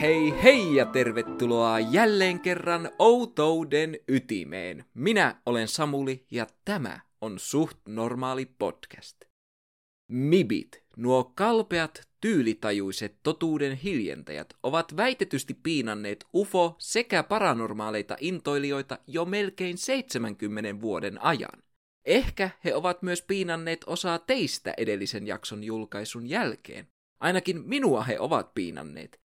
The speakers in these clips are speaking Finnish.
Hei hei ja tervetuloa jälleen kerran Outouden ytimeen. Minä olen Samuli ja tämä on Suht Normaali Podcast. Mibit, nuo kalpeat, tyylitajuiset totuuden hiljentäjät, ovat väitetysti piinanneet UFO- sekä paranormaaleita intoilijoita jo melkein 70 vuoden ajan. Ehkä he ovat myös piinanneet osaa teistä edellisen jakson julkaisun jälkeen. Ainakin minua he ovat piinanneet.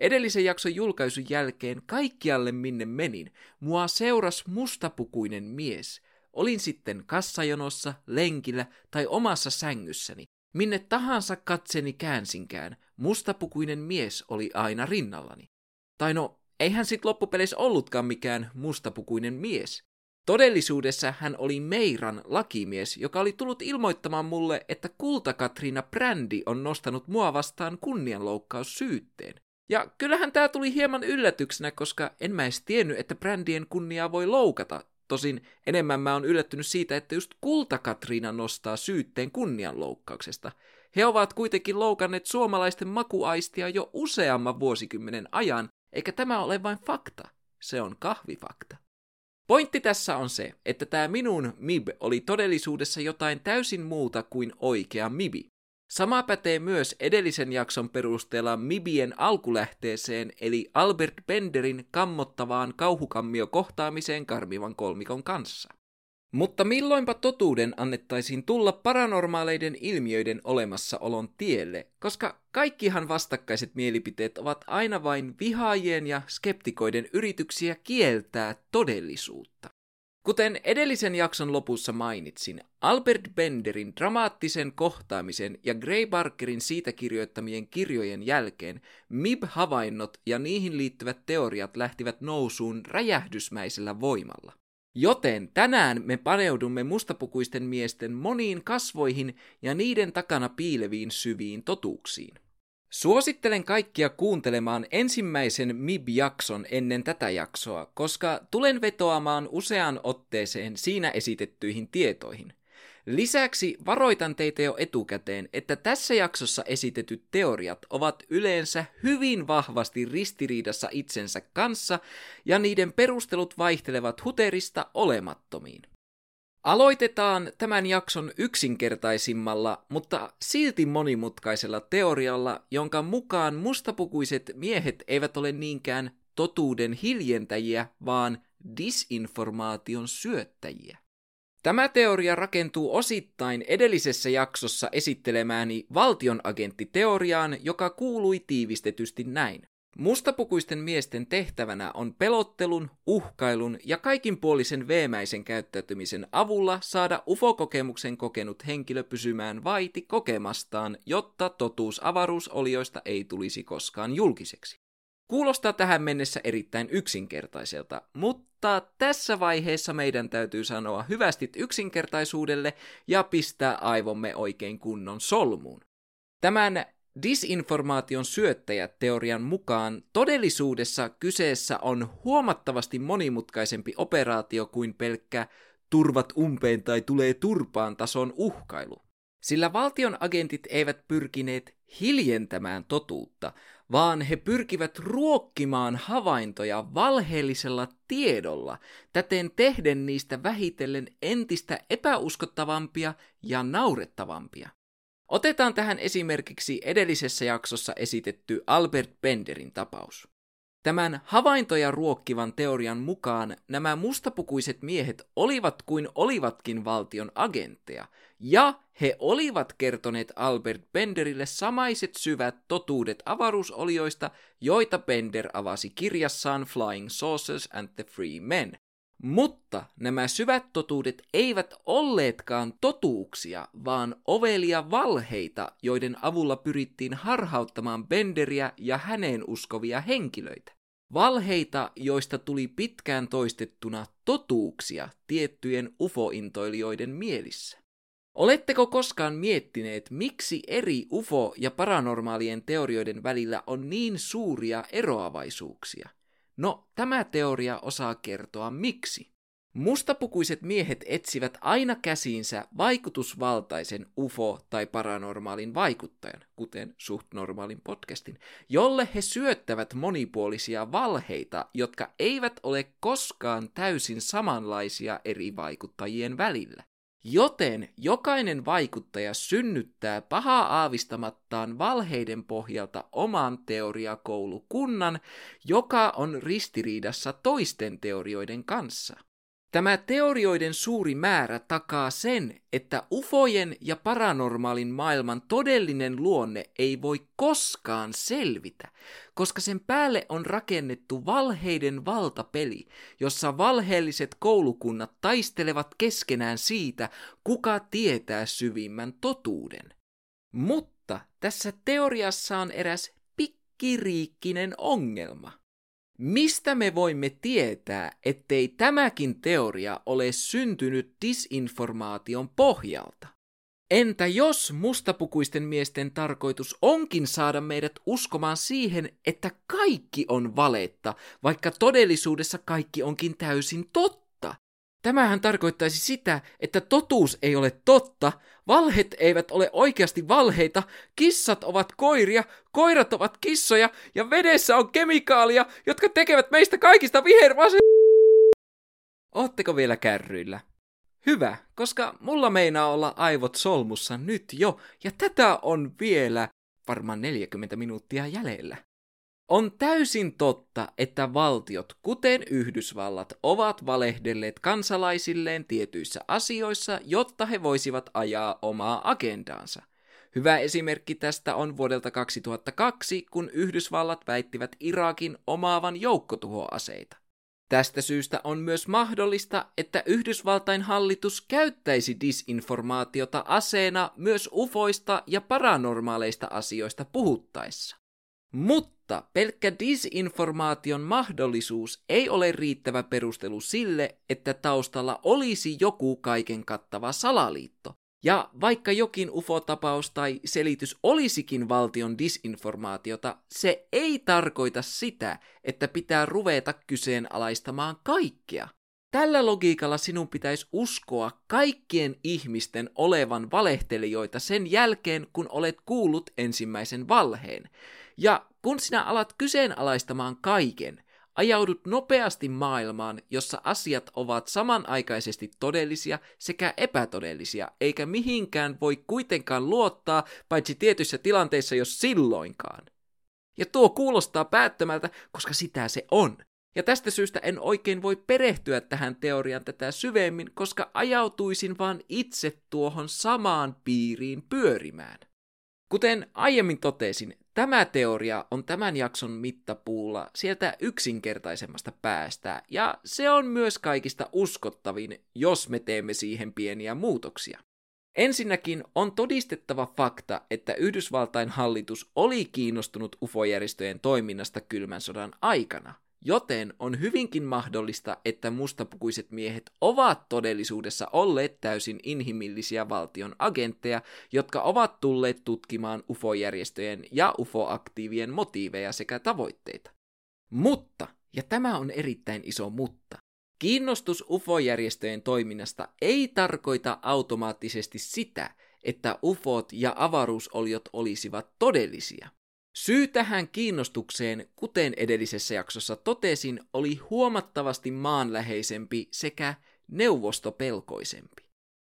Edellisen jakson julkaisun jälkeen kaikkialle minne menin, mua seuras mustapukuinen mies. Olin sitten kassajonossa, lenkillä tai omassa sängyssäni. Minne tahansa katseni käänsinkään, mustapukuinen mies oli aina rinnallani. Tai no, eihän sit loppupeleissä ollutkaan mikään mustapukuinen mies. Todellisuudessa hän oli Meiran lakimies, joka oli tullut ilmoittamaan mulle, että Kulta-Katriina brändi on nostanut mua vastaan kunnianloukkaussyytteen. Ja kyllähän tämä tuli hieman yllätyksenä, koska en mä edes tiennyt, että brändien kunniaa voi loukata. Tosin enemmän mä oon yllättynyt siitä, että just Kulta-Katriina nostaa syytteen kunnianloukkauksesta. He ovat kuitenkin loukanneet suomalaisten makuaistia jo useamman vuosikymmenen ajan, eikä tämä ole vain fakta. Se on kahvifakta. Pointti tässä on se, että tämä minun MIB oli todellisuudessa jotain täysin muuta kuin oikea MIBI. Sama pätee myös edellisen jakson perusteella Mibien alkulähteeseen eli Albert Benderin kammottavaan kauhukammio-kohtaamiseen karmivan kolmikon kanssa. Mutta milloinpa totuuden annettaisiin tulla paranormaaleiden ilmiöiden olemassaolon tielle, koska kaikkihan vastakkaiset mielipiteet ovat aina vain vihaajien ja skeptikoiden yrityksiä kieltää todellisuutta. Kuten edellisen jakson lopussa mainitsin, Albert Benderin dramaattisen kohtaamisen ja Gray Barkerin siitä kirjoittamien kirjojen jälkeen MIB-havainnot ja niihin liittyvät teoriat lähtivät nousuun räjähdysmäisellä voimalla. Joten tänään me paneudumme mustapukuisten miesten moniin kasvoihin ja niiden takana piileviin syviin totuuksiin. Suosittelen kaikkia kuuntelemaan ensimmäisen MIB-jakson ennen tätä jaksoa, koska tulen vetoamaan useaan otteeseen siinä esitettyihin tietoihin. Lisäksi varoitan teitä jo etukäteen, että tässä jaksossa esitetyt teoriat ovat yleensä hyvin vahvasti ristiriidassa itsensä kanssa ja niiden perustelut vaihtelevat huterista olemattomiin. Aloitetaan tämän jakson yksinkertaisimmalla, mutta silti monimutkaisella teorialla, jonka mukaan mustapukuiset miehet eivät ole niinkään totuuden hiljentäjiä, vaan disinformaation syöttäjiä. Tämä teoria rakentuu osittain edellisessä jaksossa esittelemääni valtionagenttiteoriaan, joka kuului tiivistetysti näin. Mustapukuisten miesten tehtävänä on pelottelun, uhkailun ja kaikinpuolisen veemäisen käyttäytymisen avulla saada ufokokemuksen kokenut henkilö pysymään vaiti kokemastaan, jotta totuus avaruusolioista ei tulisi koskaan julkiseksi. Kuulostaa tähän mennessä erittäin yksinkertaiselta, mutta tässä vaiheessa meidän täytyy sanoa hyvästit yksinkertaisuudelle ja pistää aivomme oikein kunnon solmuun. Tämän disinformaation syöttäjät teorian mukaan todellisuudessa kyseessä on huomattavasti monimutkaisempi operaatio kuin pelkkä turvat umpeen tai tulee turpaan tason uhkailu. Sillä valtion agentit eivät pyrkineet hiljentämään totuutta, vaan he pyrkivät ruokkimaan havaintoja valheellisella tiedolla, täten tehden niistä vähitellen entistä epäuskottavampia ja naurettavampia. Otetaan tähän esimerkiksi edellisessä jaksossa esitetty Albert Benderin tapaus. Tämän havaintoja ruokkivan teorian mukaan nämä mustapukuiset miehet olivat kuin olivatkin valtion agentteja, ja he olivat kertoneet Albert Benderille samaiset syvät totuudet avaruusolioista, joita Bender avasi kirjassaan Flying Saucers and the Free Men, mutta nämä syvät totuudet eivät olleetkaan totuuksia, vaan ovelia valheita, joiden avulla pyrittiin harhauttamaan Benderiä ja häneen uskovia henkilöitä. Valheita, joista tuli pitkään toistettuna totuuksia tiettyjen ufointoilijoiden mielissä. Oletteko koskaan miettineet, miksi eri UFO- ja paranormaalien teorioiden välillä on niin suuria eroavaisuuksia? No, tämä teoria osaa kertoa miksi. Mustapukuiset miehet etsivät aina käsiinsä vaikutusvaltaisen UFO- tai paranormaalin vaikuttajan, kuten suht normaalin podcastin, jolle he syöttävät monipuolisia valheita, jotka eivät ole koskaan täysin samanlaisia eri vaikuttajien välillä. Joten jokainen vaikuttaja synnyttää pahaa aavistamattaan valheiden pohjalta oman teoriakoulukunnan, joka on ristiriidassa toisten teorioiden kanssa. Tämä teorioiden suuri määrä takaa sen, että ufojen ja paranormaalin maailman todellinen luonne ei voi koskaan selvitä, koska sen päälle on rakennettu valheiden valtapeli, jossa valheelliset koulukunnat taistelevat keskenään siitä, kuka tietää syvimmän totuuden. Mutta tässä teoriassa on eräs pikkiriikkinen ongelma. Mistä me voimme tietää, ettei tämäkin teoria ole syntynyt disinformaation pohjalta? Entä jos mustapukuisten miesten tarkoitus onkin saada meidät uskomaan siihen, että kaikki on valetta, vaikka todellisuudessa kaikki onkin täysin totta? Tämähän tarkoittaisi sitä, että totuus ei ole totta, valhet eivät ole oikeasti valheita, kissat ovat koiria, koirat ovat kissoja ja vedessä on kemikaalia, jotka tekevät meistä kaikista vihervase... Ootteko vielä kärryillä? Hyvä, koska mulla meinaa olla aivot solmussa nyt jo, ja tätä on vielä varmaan 40 minuuttia jäljellä. On täysin totta, että valtiot, kuten Yhdysvallat, ovat valehdelleet kansalaisilleen tietyissä asioissa, jotta he voisivat ajaa omaa agendaansa. Hyvä esimerkki tästä on vuodelta 2002, kun Yhdysvallat väittivät Irakin omaavan joukkotuhoaseita. Tästä syystä on myös mahdollista, että Yhdysvaltain hallitus käyttäisi disinformaatiota aseena myös ufoista ja paranormaaleista asioista puhuttaessa. Mutta pelkkä disinformaation mahdollisuus ei ole riittävä perustelu sille, että taustalla olisi joku kaiken kattava salaliitto. Ja vaikka jokin UFO-tapaus tai selitys olisikin valtion disinformaatiota, se ei tarkoita sitä, että pitää ruveta kyseenalaistamaan kaikkea. Tällä logiikalla sinun pitäisi uskoa kaikkien ihmisten olevan valehtelijoita sen jälkeen, kun olet kuullut ensimmäisen valheen. Ja kun sinä alat kyseenalaistamaan kaiken, ajaudut nopeasti maailmaan, jossa asiat ovat samanaikaisesti todellisia sekä epätodellisia, eikä mihinkään voi kuitenkaan luottaa, paitsi tietyissä tilanteissa, jos silloinkaan. Ja tuo kuulostaa päättömältä, koska sitä se on. Ja tästä syystä en oikein voi perehtyä tähän teoriaan tätä syvemmin, koska ajautuisin vaan itse tuohon samaan piiriin pyörimään. Kuten aiemmin totesin, Tämä teoria on tämän jakson mittapuulla sieltä yksinkertaisemmasta päästä, ja se on myös kaikista uskottavin, jos me teemme siihen pieniä muutoksia. Ensinnäkin on todistettava fakta, että Yhdysvaltain hallitus oli kiinnostunut UFO-järjestöjen toiminnasta kylmän sodan aikana – Joten on hyvinkin mahdollista, että mustapukuiset miehet ovat todellisuudessa olleet täysin inhimillisiä valtion agentteja, jotka ovat tulleet tutkimaan UFO-järjestöjen ja UFO-aktiivien motiiveja sekä tavoitteita. Mutta, ja tämä on erittäin iso mutta, kiinnostus UFO-järjestöjen toiminnasta ei tarkoita automaattisesti sitä, että UFOt ja avaruusoliot olisivat todellisia. Syy tähän kiinnostukseen, kuten edellisessä jaksossa totesin, oli huomattavasti maanläheisempi sekä neuvostopelkoisempi.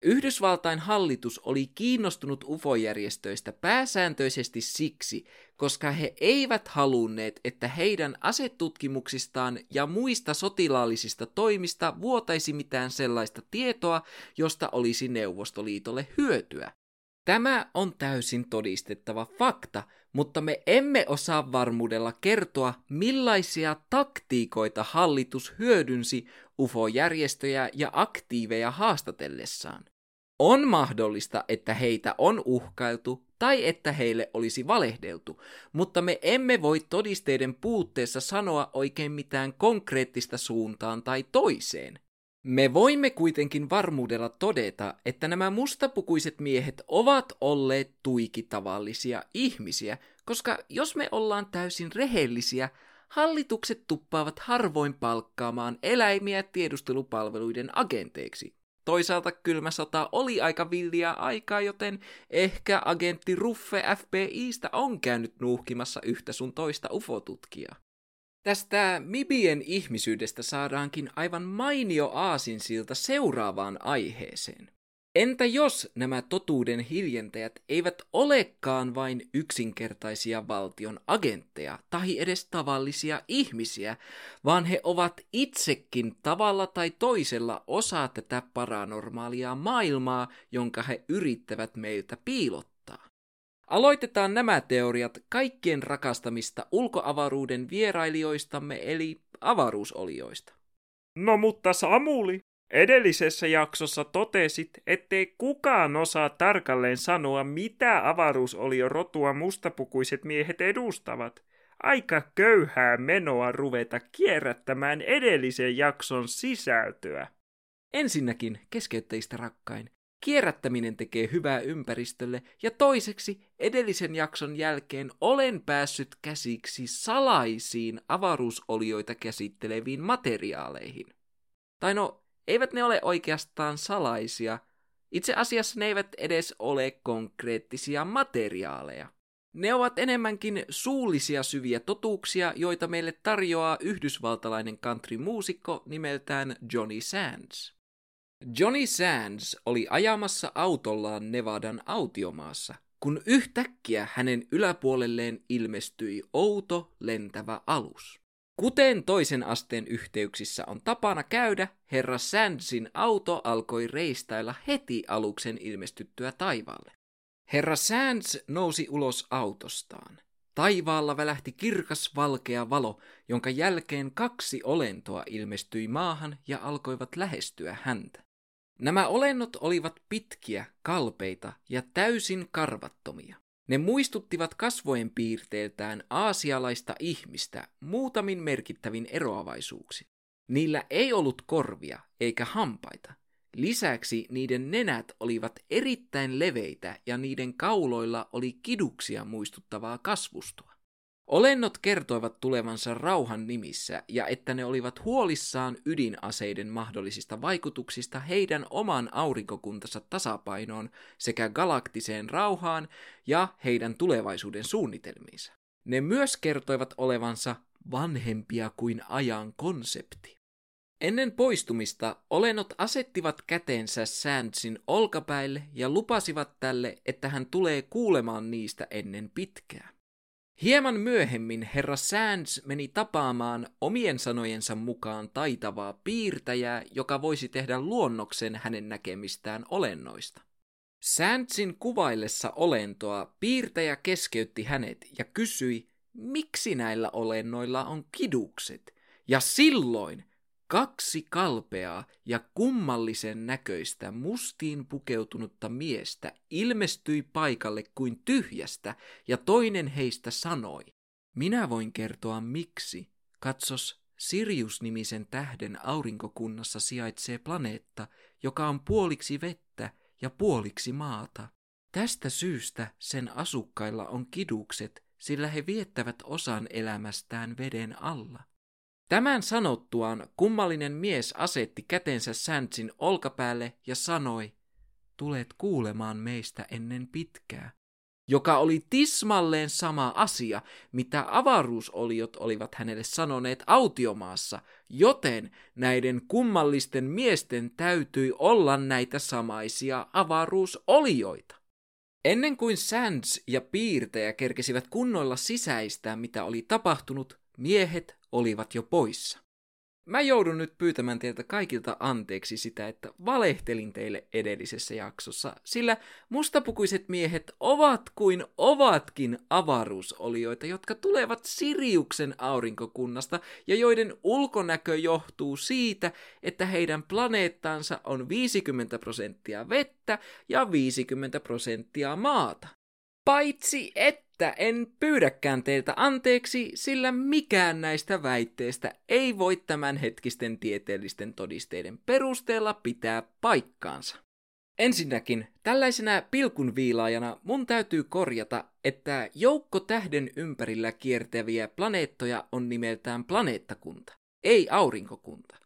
Yhdysvaltain hallitus oli kiinnostunut UFO-järjestöistä pääsääntöisesti siksi, koska he eivät halunneet, että heidän asetutkimuksistaan ja muista sotilaallisista toimista vuotaisi mitään sellaista tietoa, josta olisi Neuvostoliitolle hyötyä. Tämä on täysin todistettava fakta, mutta me emme osaa varmuudella kertoa, millaisia taktiikoita hallitus hyödynsi UFO-järjestöjä ja aktiiveja haastatellessaan. On mahdollista, että heitä on uhkailtu tai että heille olisi valehdeltu, mutta me emme voi todisteiden puutteessa sanoa oikein mitään konkreettista suuntaan tai toiseen. Me voimme kuitenkin varmuudella todeta, että nämä mustapukuiset miehet ovat olleet tuiki tavallisia ihmisiä, koska jos me ollaan täysin rehellisiä, hallitukset tuppaavat harvoin palkkaamaan eläimiä tiedustelupalveluiden agenteiksi. Toisaalta kylmä sota oli aika villiä aikaa, joten ehkä agentti Ruffe FBIstä on käynyt nuuhkimassa yhtä sun toista ufotutkijaa. Tästä Mibien ihmisyydestä saadaankin aivan mainio aasinsilta seuraavaan aiheeseen. Entä jos nämä totuuden hiljentäjät eivät olekaan vain yksinkertaisia valtion agentteja tai edes tavallisia ihmisiä, vaan he ovat itsekin tavalla tai toisella osa tätä paranormaalia maailmaa, jonka he yrittävät meiltä piilottaa? Aloitetaan nämä teoriat kaikkien rakastamista ulkoavaruuden vierailijoistamme eli avaruusolioista. No mutta Samuli, Edellisessä jaksossa totesit, ettei kukaan osaa tarkalleen sanoa, mitä avaruusolio rotua mustapukuiset miehet edustavat. Aika köyhää menoa ruveta kierrättämään edellisen jakson sisältöä. Ensinnäkin, keskeyttäjistä rakkain, kierrättäminen tekee hyvää ympäristölle ja toiseksi edellisen jakson jälkeen olen päässyt käsiksi salaisiin avaruusolioita käsitteleviin materiaaleihin. Tai no, eivät ne ole oikeastaan salaisia. Itse asiassa ne eivät edes ole konkreettisia materiaaleja. Ne ovat enemmänkin suullisia syviä totuuksia, joita meille tarjoaa yhdysvaltalainen country-muusikko nimeltään Johnny Sands. Johnny Sands oli ajamassa autollaan Nevadan autiomaassa, kun yhtäkkiä hänen yläpuolelleen ilmestyi outo lentävä alus. Kuten toisen asteen yhteyksissä on tapana käydä, herra Sandsin auto alkoi reistailla heti aluksen ilmestyttyä taivaalle. Herra Sands nousi ulos autostaan. Taivaalla välähti kirkas valkea valo, jonka jälkeen kaksi olentoa ilmestyi maahan ja alkoivat lähestyä häntä. Nämä olennot olivat pitkiä, kalpeita ja täysin karvattomia. Ne muistuttivat kasvojen piirteeltään aasialaista ihmistä muutamin merkittävin eroavaisuuksin. Niillä ei ollut korvia eikä hampaita. Lisäksi niiden nenät olivat erittäin leveitä ja niiden kauloilla oli kiduksia muistuttavaa kasvustoa. Olennot kertoivat tulevansa rauhan nimissä ja että ne olivat huolissaan ydinaseiden mahdollisista vaikutuksista heidän oman aurinkokuntansa tasapainoon sekä galaktiseen rauhaan ja heidän tulevaisuuden suunnitelmiinsa. Ne myös kertoivat olevansa vanhempia kuin ajan konsepti. Ennen poistumista olennot asettivat kätensä Sandsin olkapäille ja lupasivat tälle, että hän tulee kuulemaan niistä ennen pitkää. Hieman myöhemmin herra Sands meni tapaamaan omien sanojensa mukaan taitavaa piirtäjää, joka voisi tehdä luonnoksen hänen näkemistään olennoista. Sandsin kuvaillessa olentoa piirtäjä keskeytti hänet ja kysyi, miksi näillä olennoilla on kidukset. Ja silloin Kaksi kalpeaa ja kummallisen näköistä mustiin pukeutunutta miestä ilmestyi paikalle kuin tyhjästä, ja toinen heistä sanoi, minä voin kertoa miksi. Katsos, Sirius-nimisen tähden aurinkokunnassa sijaitsee planeetta, joka on puoliksi vettä ja puoliksi maata. Tästä syystä sen asukkailla on kidukset, sillä he viettävät osan elämästään veden alla. Tämän sanottuaan kummallinen mies asetti kätensä Sandsin olkapäälle ja sanoi, tulet kuulemaan meistä ennen pitkää. Joka oli tismalleen sama asia, mitä avaruusoliot olivat hänelle sanoneet autiomaassa, joten näiden kummallisten miesten täytyi olla näitä samaisia avaruusolioita. Ennen kuin Sands ja piirtäjä kerkesivät kunnolla sisäistää, mitä oli tapahtunut, miehet olivat jo poissa. Mä joudun nyt pyytämään teiltä kaikilta anteeksi sitä, että valehtelin teille edellisessä jaksossa, sillä mustapukuiset miehet ovat kuin ovatkin avaruusolioita, jotka tulevat Siriuksen aurinkokunnasta ja joiden ulkonäkö johtuu siitä, että heidän planeettansa on 50 prosenttia vettä ja 50 prosenttia maata. Paitsi että en pyydäkään teiltä anteeksi, sillä mikään näistä väitteistä ei voi tämän hetkisten tieteellisten todisteiden perusteella pitää paikkaansa. Ensinnäkin, tällaisena pilkunviilaajana mun täytyy korjata, että joukko tähden ympärillä kiertäviä planeettoja on nimeltään planeettakunta, ei aurinkokunta.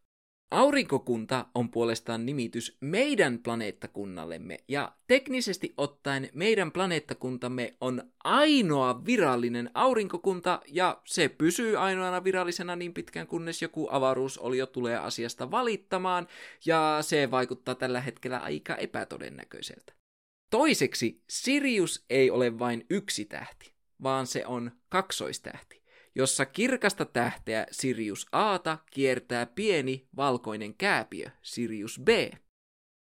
Aurinkokunta on puolestaan nimitys meidän planeettakunnallemme, ja teknisesti ottaen meidän planeettakuntamme on ainoa virallinen aurinkokunta, ja se pysyy ainoana virallisena niin pitkään, kunnes joku avaruusolio tulee asiasta valittamaan, ja se vaikuttaa tällä hetkellä aika epätodennäköiseltä. Toiseksi, Sirius ei ole vain yksi tähti, vaan se on kaksoistähti jossa kirkasta tähteä Sirius Aata kiertää pieni valkoinen kääpiö Sirius B.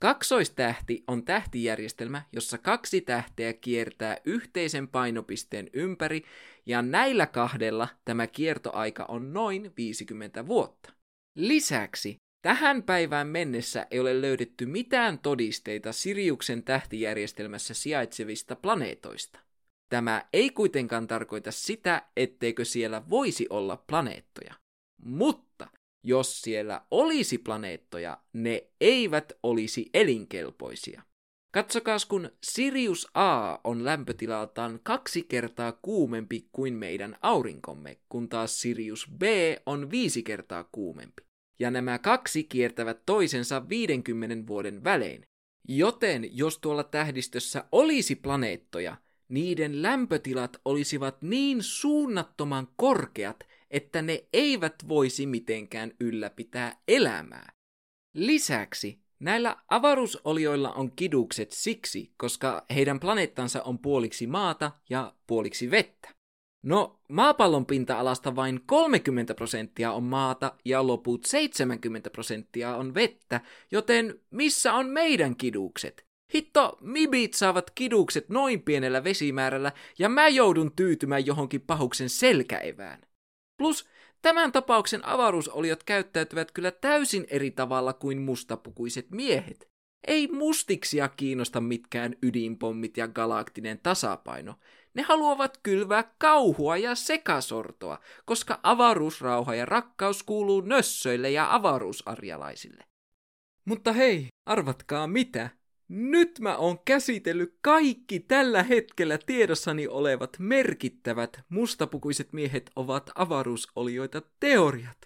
Kaksoistähti on tähtijärjestelmä, jossa kaksi tähteä kiertää yhteisen painopisteen ympäri, ja näillä kahdella tämä kiertoaika on noin 50 vuotta. Lisäksi tähän päivään mennessä ei ole löydetty mitään todisteita Siriuksen tähtijärjestelmässä sijaitsevista planeetoista. Tämä ei kuitenkaan tarkoita sitä, etteikö siellä voisi olla planeettoja. Mutta jos siellä olisi planeettoja, ne eivät olisi elinkelpoisia. Katsokaa, kun Sirius A on lämpötilaltaan kaksi kertaa kuumempi kuin meidän aurinkomme, kun taas Sirius B on viisi kertaa kuumempi. Ja nämä kaksi kiertävät toisensa 50 vuoden välein. Joten jos tuolla tähdistössä olisi planeettoja, niiden lämpötilat olisivat niin suunnattoman korkeat, että ne eivät voisi mitenkään ylläpitää elämää. Lisäksi näillä avaruusolioilla on kidukset siksi, koska heidän planeettansa on puoliksi maata ja puoliksi vettä. No, maapallon pinta-alasta vain 30 prosenttia on maata ja loput 70 prosenttia on vettä, joten missä on meidän kidukset? Hitto, mibit saavat kidukset noin pienellä vesimäärällä ja mä joudun tyytymään johonkin pahuksen selkäevään. Plus, tämän tapauksen avaruusoliot käyttäytyvät kyllä täysin eri tavalla kuin mustapukuiset miehet. Ei mustiksia kiinnosta mitkään ydinpommit ja galaktinen tasapaino. Ne haluavat kylvää kauhua ja sekasortoa, koska avaruusrauha ja rakkaus kuuluu nössöille ja avaruusarjalaisille. Mutta hei, arvatkaa mitä? Nyt mä oon käsitellyt kaikki tällä hetkellä tiedossani olevat merkittävät mustapukuiset miehet ovat avaruusolioita teoriat.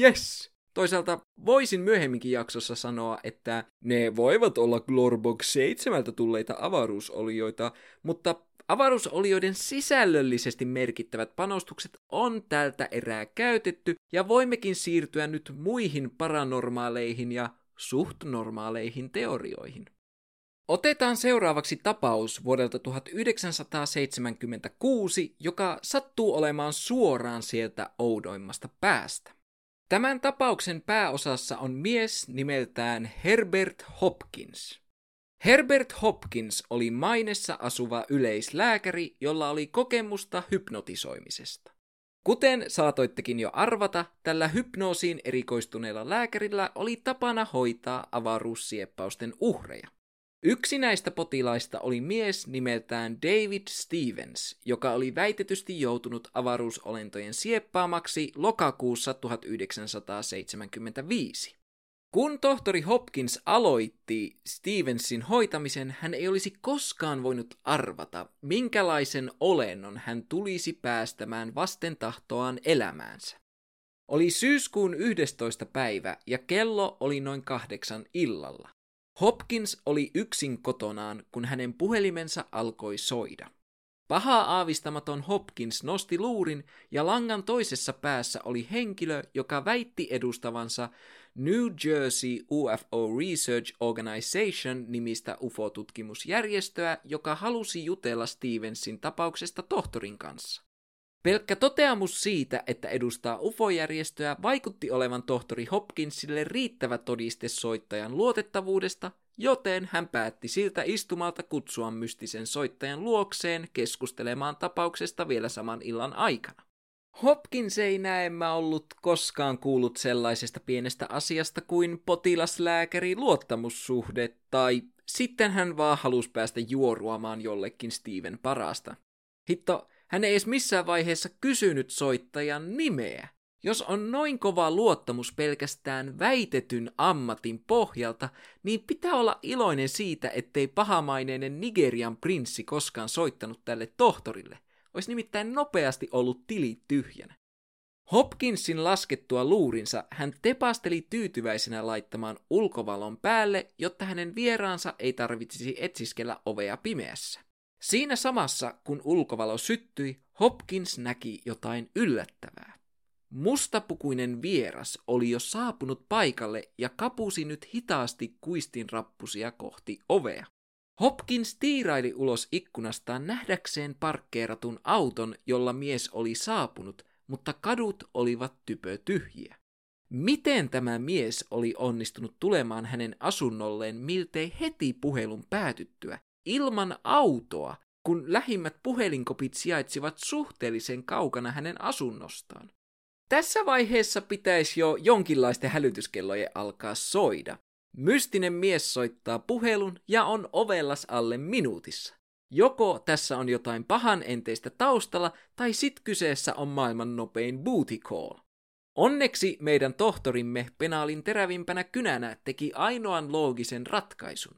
Yes! Toisaalta voisin myöhemminkin jaksossa sanoa, että ne voivat olla Glorbox 7 tulleita avaruusolioita, mutta avaruusolioiden sisällöllisesti merkittävät panostukset on tältä erää käytetty ja voimmekin siirtyä nyt muihin paranormaaleihin ja suht normaaleihin teorioihin. Otetaan seuraavaksi tapaus vuodelta 1976, joka sattuu olemaan suoraan sieltä oudoimmasta päästä. Tämän tapauksen pääosassa on mies nimeltään Herbert Hopkins. Herbert Hopkins oli mainessa asuva yleislääkäri, jolla oli kokemusta hypnotisoimisesta. Kuten saatoittekin jo arvata, tällä hypnoosiin erikoistuneella lääkärillä oli tapana hoitaa avaruussieppausten uhreja. Yksi näistä potilaista oli mies nimeltään David Stevens, joka oli väitetysti joutunut avaruusolentojen sieppaamaksi lokakuussa 1975. Kun tohtori Hopkins aloitti Stevensin hoitamisen, hän ei olisi koskaan voinut arvata, minkälaisen olennon hän tulisi päästämään vasten tahtoaan elämäänsä. Oli syyskuun 11. päivä ja kello oli noin kahdeksan illalla. Hopkins oli yksin kotonaan, kun hänen puhelimensa alkoi soida. Pahaa aavistamaton Hopkins nosti luurin ja langan toisessa päässä oli henkilö, joka väitti edustavansa New Jersey UFO Research Organization nimistä UFO-tutkimusjärjestöä, joka halusi jutella Stevensin tapauksesta tohtorin kanssa. Pelkkä toteamus siitä, että edustaa UFO-järjestöä, vaikutti olevan tohtori Hopkinsille riittävä todiste soittajan luotettavuudesta, joten hän päätti siltä istumalta kutsua mystisen soittajan luokseen keskustelemaan tapauksesta vielä saman illan aikana. Hopkins ei näemmä ollut koskaan kuullut sellaisesta pienestä asiasta kuin potilaslääkäri luottamussuhde, tai sitten hän vaan halusi päästä juoruamaan jollekin Steven parasta. Hitto, hän ei edes missään vaiheessa kysynyt soittajan nimeä, Jos on noin kova luottamus pelkästään väitetyn ammatin pohjalta, niin pitää olla iloinen siitä, ettei pahamaineinen Nigerian prinssi koskaan soittanut tälle tohtorille. Olisi nimittäin nopeasti ollut tili tyhjänä. Hopkinsin laskettua luurinsa hän tepasteli tyytyväisenä laittamaan ulkovalon päälle, jotta hänen vieraansa ei tarvitsisi etsiskellä ovea pimeässä. Siinä samassa, kun ulkovalo syttyi, Hopkins näki jotain yllättävää. Mustapukuinen vieras oli jo saapunut paikalle ja kapusi nyt hitaasti kuistin rappusia kohti ovea. Hopkins tiiraili ulos ikkunastaan nähdäkseen parkkeeratun auton, jolla mies oli saapunut, mutta kadut olivat typötyhjiä. Miten tämä mies oli onnistunut tulemaan hänen asunnolleen miltei heti puhelun päätyttyä, ilman autoa, kun lähimmät puhelinkopit sijaitsivat suhteellisen kaukana hänen asunnostaan? Tässä vaiheessa pitäisi jo jonkinlaisten hälytyskellojen alkaa soida. Mystinen mies soittaa puhelun ja on ovellas alle minuutissa. Joko tässä on jotain pahan enteistä taustalla, tai sit kyseessä on maailman nopein booty call. Onneksi meidän tohtorimme penaalin terävimpänä kynänä teki ainoan loogisen ratkaisun.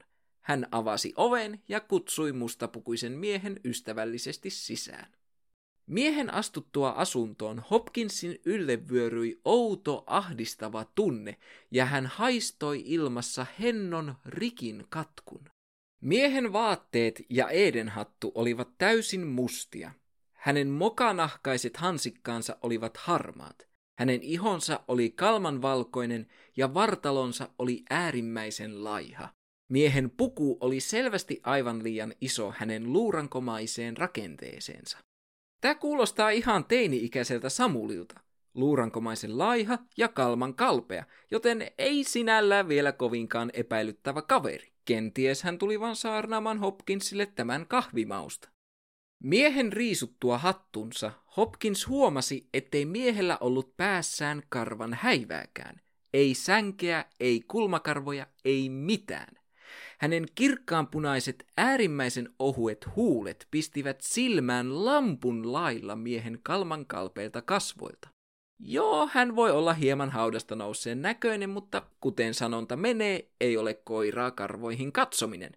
Hän avasi oven ja kutsui mustapukuisen miehen ystävällisesti sisään. Miehen astuttua asuntoon Hopkinsin ylle vyöryi outo ahdistava tunne, ja hän haistoi ilmassa hennon rikin katkun. Miehen vaatteet ja edenhattu olivat täysin mustia. Hänen mokanahkaiset hansikkaansa olivat harmaat. Hänen ihonsa oli kalmanvalkoinen ja vartalonsa oli äärimmäisen laiha. Miehen puku oli selvästi aivan liian iso hänen luurankomaiseen rakenteeseensa. Tämä kuulostaa ihan teini-ikäiseltä Samulilta. Luurankomaisen laiha ja kalman kalpea, joten ei sinällään vielä kovinkaan epäilyttävä kaveri. Kenties hän tuli vain saarnaamaan Hopkinsille tämän kahvimausta. Miehen riisuttua hattunsa Hopkins huomasi, ettei miehellä ollut päässään karvan häivääkään. Ei sänkeä, ei kulmakarvoja, ei mitään. Hänen kirkkaanpunaiset, äärimmäisen ohuet huulet pistivät silmään lampun lailla miehen kalmankalpeilta kasvoilta. Joo, hän voi olla hieman haudasta nousseen näköinen, mutta kuten sanonta menee, ei ole koiraa karvoihin katsominen.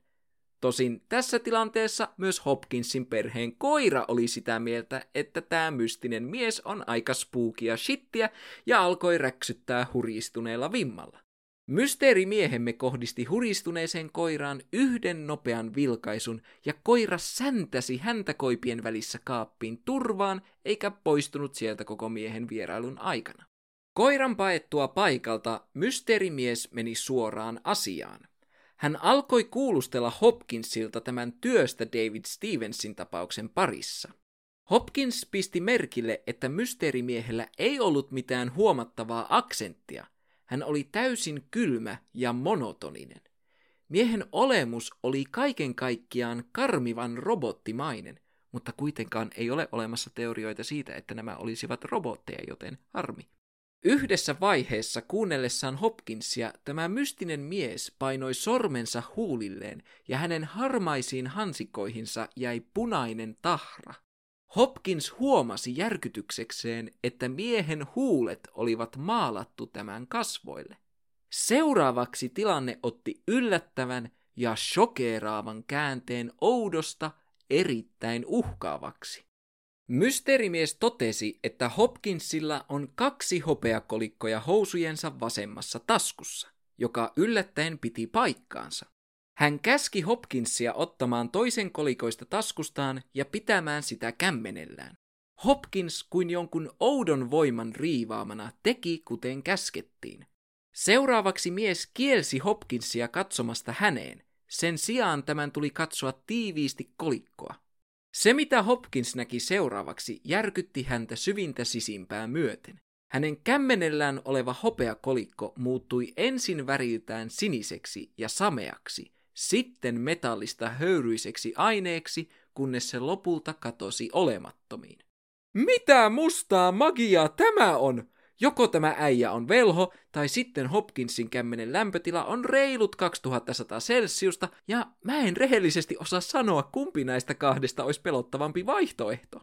Tosin tässä tilanteessa myös Hopkinsin perheen koira oli sitä mieltä, että tämä mystinen mies on aika spookia shittiä ja alkoi räksyttää huristuneella vimmalla. Mysteerimiehemme kohdisti huristuneeseen koiraan yhden nopean vilkaisun, ja koira säntäsi häntä koipien välissä kaappiin turvaan, eikä poistunut sieltä koko miehen vierailun aikana. Koiran paettua paikalta mysteerimies meni suoraan asiaan. Hän alkoi kuulustella Hopkinsilta tämän työstä David Stevensin tapauksen parissa. Hopkins pisti merkille, että mysteerimiehellä ei ollut mitään huomattavaa aksenttia – hän oli täysin kylmä ja monotoninen. Miehen olemus oli kaiken kaikkiaan karmivan robottimainen, mutta kuitenkaan ei ole olemassa teorioita siitä, että nämä olisivat robotteja, joten harmi. Yhdessä vaiheessa kuunnellessaan Hopkinsia tämä mystinen mies painoi sormensa huulilleen ja hänen harmaisiin hansikoihinsa jäi punainen tahra. Hopkins huomasi järkytyksekseen, että miehen huulet olivat maalattu tämän kasvoille. Seuraavaksi tilanne otti yllättävän ja shokeeraavan käänteen oudosta erittäin uhkaavaksi. Mysteerimies totesi, että Hopkinsilla on kaksi hopeakolikkoja housujensa vasemmassa taskussa, joka yllättäen piti paikkaansa. Hän käski Hopkinsia ottamaan toisen kolikoista taskustaan ja pitämään sitä kämmenellään. Hopkins kuin jonkun oudon voiman riivaamana teki kuten käskettiin. Seuraavaksi mies kielsi Hopkinsia katsomasta häneen. Sen sijaan tämän tuli katsoa tiiviisti kolikkoa. Se, mitä Hopkins näki seuraavaksi, järkytti häntä syvintä sisimpää myöten. Hänen kämmenellään oleva hopeakolikko muuttui ensin väriltään siniseksi ja sameaksi, sitten metallista höyryiseksi aineeksi, kunnes se lopulta katosi olemattomiin. Mitä mustaa magiaa tämä on? Joko tämä äijä on velho, tai sitten Hopkinsin kämmenen lämpötila on reilut 2100 Celsiusta, ja mä en rehellisesti osaa sanoa, kumpi näistä kahdesta olisi pelottavampi vaihtoehto.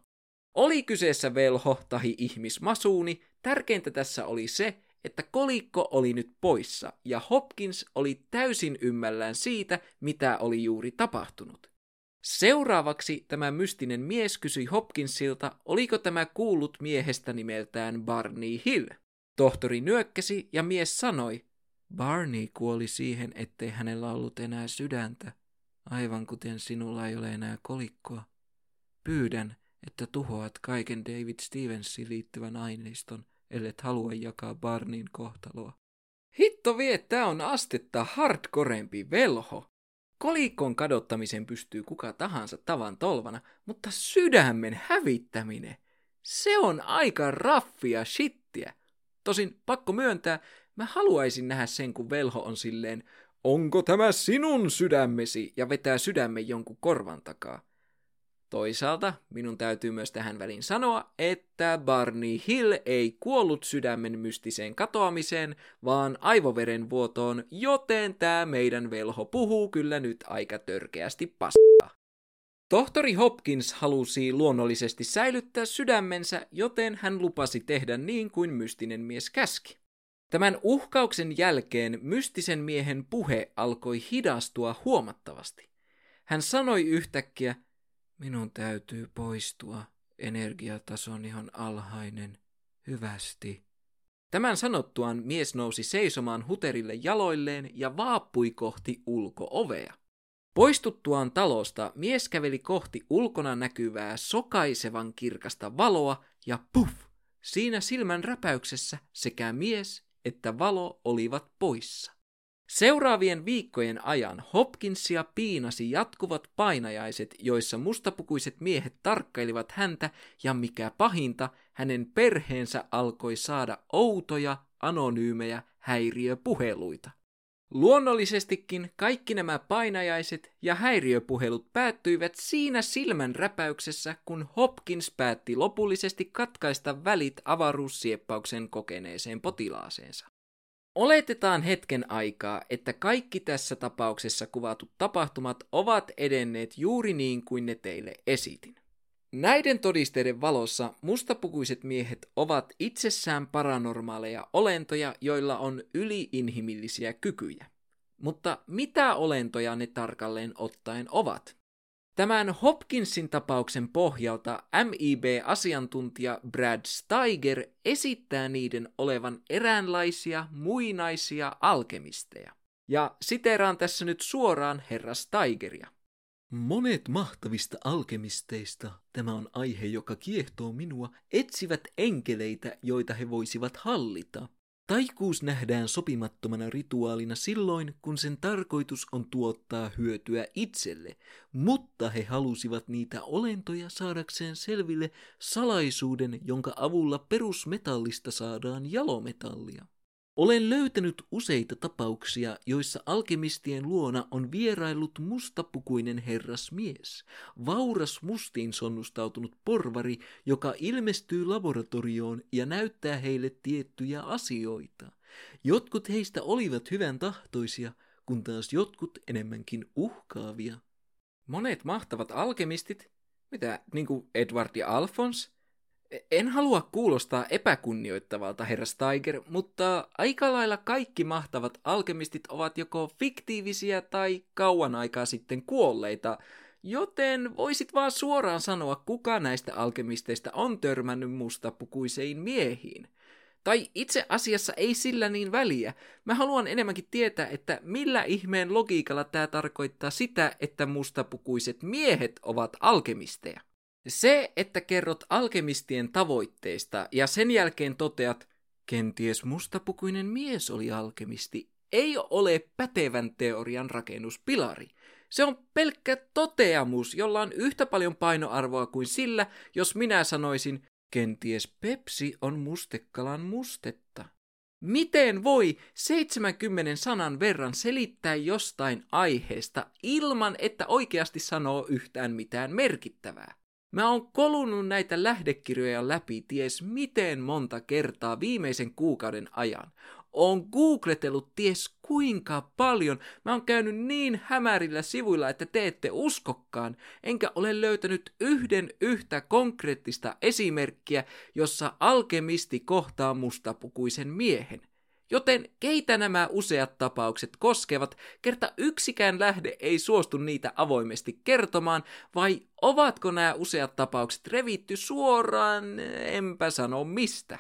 Oli kyseessä velho tahi ihmismasuuni, tärkeintä tässä oli se, että kolikko oli nyt poissa ja Hopkins oli täysin ymmällään siitä, mitä oli juuri tapahtunut. Seuraavaksi tämä mystinen mies kysyi Hopkinsilta, oliko tämä kuullut miehestä nimeltään Barney Hill. Tohtori nyökkäsi ja mies sanoi, Barney kuoli siihen, ettei hänellä ollut enää sydäntä, aivan kuten sinulla ei ole enää kolikkoa. Pyydän, että tuhoat kaiken David Stevensiin liittyvän aineiston, ellet halua jakaa Barnin kohtaloa. Hitto vie, tää on astetta hardcorempi velho. Kolikon kadottamisen pystyy kuka tahansa tavan tolvana, mutta sydämen hävittäminen, se on aika raffia shittiä. Tosin pakko myöntää, mä haluaisin nähdä sen, kun velho on silleen, onko tämä sinun sydämesi, ja vetää sydämen jonkun korvan takaa. Toisaalta minun täytyy myös tähän väliin sanoa, että Barney Hill ei kuollut sydämen mystiseen katoamiseen, vaan aivoveren vuotoon, joten tämä meidän velho puhuu kyllä nyt aika törkeästi paskaa. Tohtori Hopkins halusi luonnollisesti säilyttää sydämensä, joten hän lupasi tehdä niin kuin mystinen mies käski. Tämän uhkauksen jälkeen mystisen miehen puhe alkoi hidastua huomattavasti. Hän sanoi yhtäkkiä, Minun täytyy poistua. Energiatasoni on alhainen. Hyvästi. Tämän sanottuaan mies nousi seisomaan huterille jaloilleen ja vaappui kohti ulkoovea. Poistuttuaan talosta mies käveli kohti ulkona näkyvää sokaisevan kirkasta valoa ja puff! Siinä silmän räpäyksessä sekä mies että valo olivat poissa. Seuraavien viikkojen ajan Hopkinsia piinasi jatkuvat painajaiset, joissa mustapukuiset miehet tarkkailivat häntä ja mikä pahinta, hänen perheensä alkoi saada outoja, anonyymejä häiriöpuheluita. Luonnollisestikin kaikki nämä painajaiset ja häiriöpuhelut päättyivät siinä silmän räpäyksessä, kun Hopkins päätti lopullisesti katkaista välit avaruussieppauksen kokeneeseen potilaaseensa. Oletetaan hetken aikaa, että kaikki tässä tapauksessa kuvatut tapahtumat ovat edenneet juuri niin kuin ne teille esitin. Näiden todisteiden valossa mustapukuiset miehet ovat itsessään paranormaaleja olentoja, joilla on yliinhimillisiä kykyjä. Mutta mitä olentoja ne tarkalleen ottaen ovat? Tämän Hopkinsin tapauksen pohjalta MIB-asiantuntija Brad Steiger esittää niiden olevan eräänlaisia muinaisia alkemisteja. Ja siteraan tässä nyt suoraan herra Steigeria. Monet mahtavista alkemisteista, tämä on aihe, joka kiehtoo minua, etsivät enkeleitä, joita he voisivat hallita. Taikuus nähdään sopimattomana rituaalina silloin, kun sen tarkoitus on tuottaa hyötyä itselle, mutta he halusivat niitä olentoja saadakseen selville salaisuuden, jonka avulla perusmetallista saadaan jalometallia. Olen löytänyt useita tapauksia, joissa alkemistien luona on vieraillut mustapukuinen herrasmies, vauras mustiin sonnustautunut porvari, joka ilmestyy laboratorioon ja näyttää heille tiettyjä asioita. Jotkut heistä olivat hyvän tahtoisia, kun taas jotkut enemmänkin uhkaavia. Monet mahtavat alkemistit, mitä, niin kuin Edward ja Alphonse, en halua kuulostaa epäkunnioittavalta, herra Steiger, mutta aika lailla kaikki mahtavat alkemistit ovat joko fiktiivisiä tai kauan aikaa sitten kuolleita, joten voisit vaan suoraan sanoa, kuka näistä alkemisteista on törmännyt mustapukuisiin miehiin. Tai itse asiassa ei sillä niin väliä. Mä haluan enemmänkin tietää, että millä ihmeen logiikalla tämä tarkoittaa sitä, että mustapukuiset miehet ovat alkemisteja. Se, että kerrot alkemistien tavoitteista ja sen jälkeen toteat, kenties mustapukuinen mies oli alkemisti, ei ole pätevän teorian rakennuspilari. Se on pelkkä toteamus, jolla on yhtä paljon painoarvoa kuin sillä, jos minä sanoisin, kenties Pepsi on mustekalan mustetta. Miten voi 70 sanan verran selittää jostain aiheesta ilman, että oikeasti sanoo yhtään mitään merkittävää? Mä oon kolunut näitä lähdekirjoja läpi ties miten monta kertaa viimeisen kuukauden ajan. oon googletellut ties kuinka paljon. Mä oon käynyt niin hämärillä sivuilla, että te ette uskokkaan, enkä ole löytänyt yhden yhtä konkreettista esimerkkiä, jossa alkemisti kohtaa mustapukuisen miehen. Joten keitä nämä useat tapaukset koskevat, kerta yksikään lähde ei suostu niitä avoimesti kertomaan, vai ovatko nämä useat tapaukset revitty suoraan, enpä sano mistä.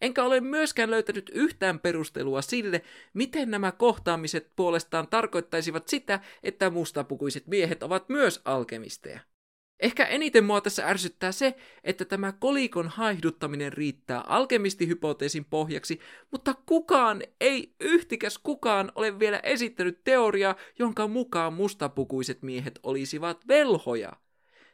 Enkä ole myöskään löytänyt yhtään perustelua sille, miten nämä kohtaamiset puolestaan tarkoittaisivat sitä, että mustapukuiset miehet ovat myös alkemisteja. Ehkä eniten mua tässä ärsyttää se, että tämä kolikon haihduttaminen riittää alkemistihypoteesin pohjaksi, mutta kukaan, ei yhtikäs kukaan ole vielä esittänyt teoriaa, jonka mukaan mustapukuiset miehet olisivat velhoja.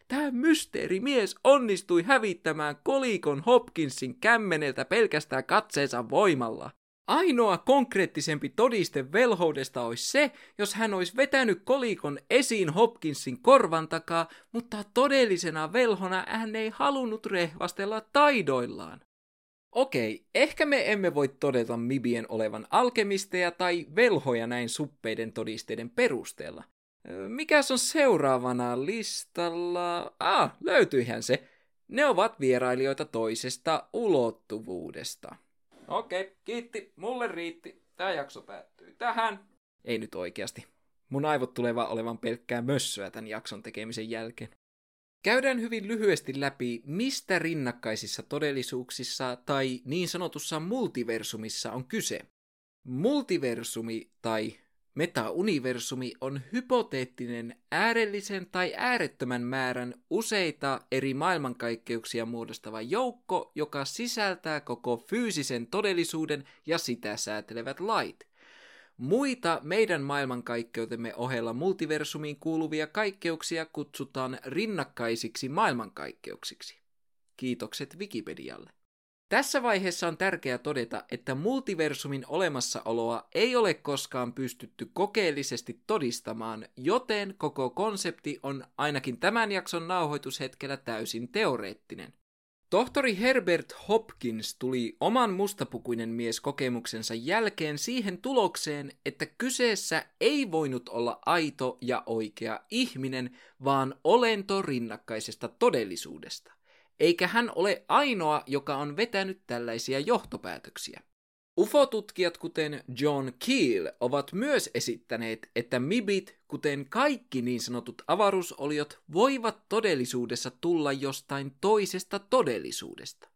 Tämä mysteerimies onnistui hävittämään kolikon Hopkinsin kämmeneltä pelkästään katseensa voimalla. Ainoa konkreettisempi todiste velhoudesta olisi se, jos hän olisi vetänyt kolikon esiin Hopkinsin korvan takaa, mutta todellisena velhona hän ei halunnut rehvastella taidoillaan. Okei, ehkä me emme voi todeta Mibien olevan alkemisteja tai velhoja näin suppeiden todisteiden perusteella. Mikäs on seuraavana listalla? Ah, löytyihän se. Ne ovat vierailijoita toisesta ulottuvuudesta. Okei, kiitti. Mulle riitti. Tämä jakso päättyy tähän. Ei nyt oikeasti. Mun aivot tulevat olevan pelkkää mössöä tämän jakson tekemisen jälkeen. Käydään hyvin lyhyesti läpi, mistä rinnakkaisissa todellisuuksissa tai niin sanotussa multiversumissa on kyse. Multiversumi tai Metauniversumi on hypoteettinen äärellisen tai äärettömän määrän useita eri maailmankaikkeuksia muodostava joukko, joka sisältää koko fyysisen todellisuuden ja sitä säätelevät lait. Muita meidän maailmankaikkeutemme ohella multiversumiin kuuluvia kaikkeuksia kutsutaan rinnakkaisiksi maailmankaikkeuksiksi. Kiitokset Wikipedialle. Tässä vaiheessa on tärkeää todeta, että multiversumin olemassaoloa ei ole koskaan pystytty kokeellisesti todistamaan, joten koko konsepti on ainakin tämän jakson nauhoitushetkellä täysin teoreettinen. Tohtori Herbert Hopkins tuli oman mustapukuinen mies kokemuksensa jälkeen siihen tulokseen, että kyseessä ei voinut olla aito ja oikea ihminen, vaan olento rinnakkaisesta todellisuudesta eikä hän ole ainoa, joka on vetänyt tällaisia johtopäätöksiä. UFO-tutkijat kuten John Keel ovat myös esittäneet, että mibit, kuten kaikki niin sanotut avaruusoliot, voivat todellisuudessa tulla jostain toisesta todellisuudesta.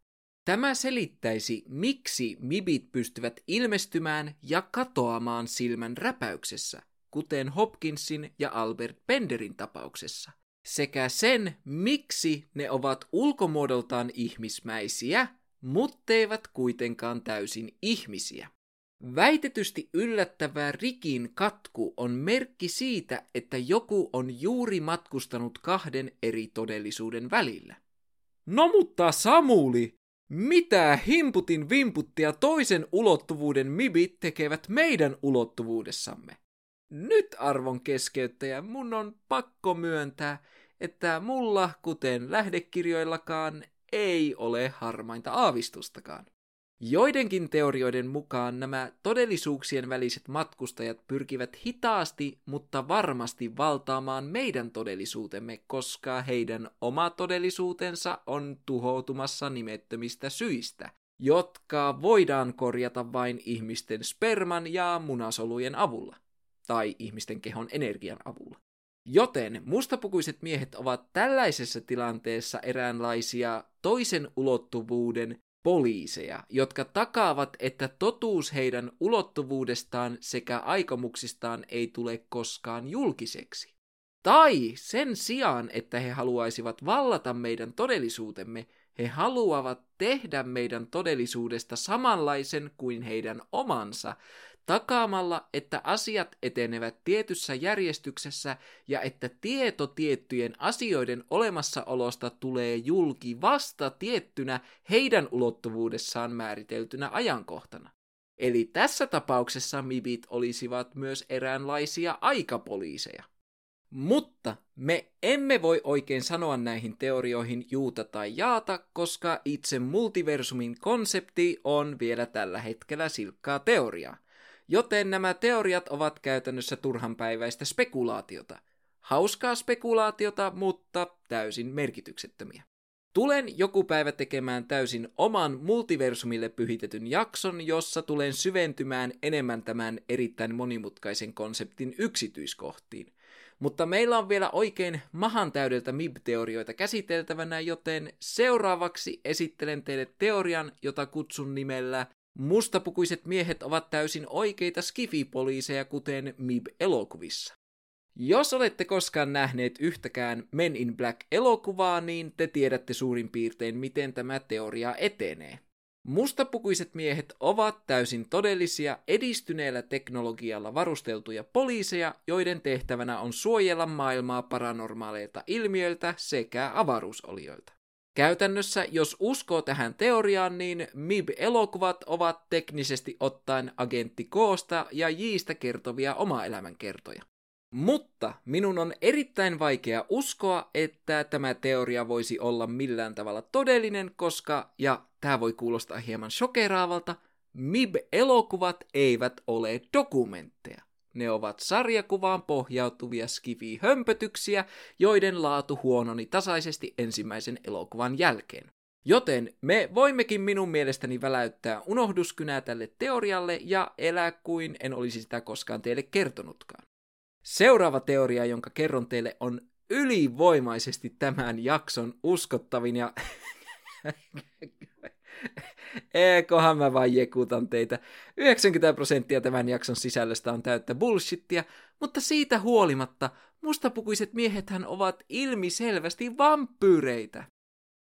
Tämä selittäisi, miksi mibit pystyvät ilmestymään ja katoamaan silmän räpäyksessä, kuten Hopkinsin ja Albert Penderin tapauksessa – sekä sen, miksi ne ovat ulkomuodoltaan ihmismäisiä, mutteivät kuitenkaan täysin ihmisiä. Väitetysti yllättävä rikin katku on merkki siitä, että joku on juuri matkustanut kahden eri todellisuuden välillä. No mutta Samuli, mitä himputin vimputtia toisen ulottuvuuden mibit tekevät meidän ulottuvuudessamme? Nyt arvon keskeyttäjä, mun on pakko myöntää, että mulla, kuten lähdekirjoillakaan, ei ole harmainta aavistustakaan. Joidenkin teorioiden mukaan nämä todellisuuksien väliset matkustajat pyrkivät hitaasti, mutta varmasti valtaamaan meidän todellisuutemme, koska heidän oma todellisuutensa on tuhoutumassa nimettömistä syistä, jotka voidaan korjata vain ihmisten sperman ja munasolujen avulla, tai ihmisten kehon energian avulla. Joten mustapukuiset miehet ovat tällaisessa tilanteessa eräänlaisia toisen ulottuvuuden poliiseja, jotka takaavat, että totuus heidän ulottuvuudestaan sekä aikomuksistaan ei tule koskaan julkiseksi. Tai sen sijaan, että he haluaisivat vallata meidän todellisuutemme, he haluavat tehdä meidän todellisuudesta samanlaisen kuin heidän omansa, takaamalla, että asiat etenevät tietyssä järjestyksessä ja että tieto tiettyjen asioiden olemassaolosta tulee julki vasta tiettynä heidän ulottuvuudessaan määriteltynä ajankohtana. Eli tässä tapauksessa mibit olisivat myös eräänlaisia aikapoliiseja. Mutta me emme voi oikein sanoa näihin teorioihin juuta tai jaata, koska itse multiversumin konsepti on vielä tällä hetkellä silkkaa teoriaa. Joten nämä teoriat ovat käytännössä turhanpäiväistä spekulaatiota. Hauskaa spekulaatiota, mutta täysin merkityksettömiä. Tulen joku päivä tekemään täysin oman multiversumille pyhitetyn jakson, jossa tulen syventymään enemmän tämän erittäin monimutkaisen konseptin yksityiskohtiin. Mutta meillä on vielä oikein mahan täydeltä MIB-teorioita käsiteltävänä, joten seuraavaksi esittelen teille teorian, jota kutsun nimellä Mustapukuiset miehet ovat täysin oikeita skifipoliiseja, kuten MIB-elokuvissa. Jos olette koskaan nähneet yhtäkään Men in Black-elokuvaa, niin te tiedätte suurin piirtein, miten tämä teoria etenee. Mustapukuiset miehet ovat täysin todellisia, edistyneellä teknologialla varusteltuja poliiseja, joiden tehtävänä on suojella maailmaa paranormaaleilta ilmiöiltä sekä avaruusolioilta. Käytännössä, jos uskoo tähän teoriaan, niin MIB-elokuvat ovat teknisesti ottaen agentti Koosta ja Jistä kertovia oma elämänkertoja. Mutta minun on erittäin vaikea uskoa, että tämä teoria voisi olla millään tavalla todellinen, koska, ja tämä voi kuulostaa hieman shokeraavalta, MIB-elokuvat eivät ole dokumentteja. Ne ovat sarjakuvaan pohjautuvia skifi-hömpötyksiä, joiden laatu huononi tasaisesti ensimmäisen elokuvan jälkeen. Joten me voimmekin minun mielestäni väläyttää unohduskynää tälle teorialle ja elää kuin en olisi sitä koskaan teille kertonutkaan. Seuraava teoria, jonka kerron teille, on ylivoimaisesti tämän jakson uskottavin ja... Eiköhän mä vain jekutan teitä. 90 prosenttia tämän jakson sisällöstä on täyttä bullshittia, mutta siitä huolimatta mustapukuiset miehethän ovat ilmiselvästi vampyyreitä.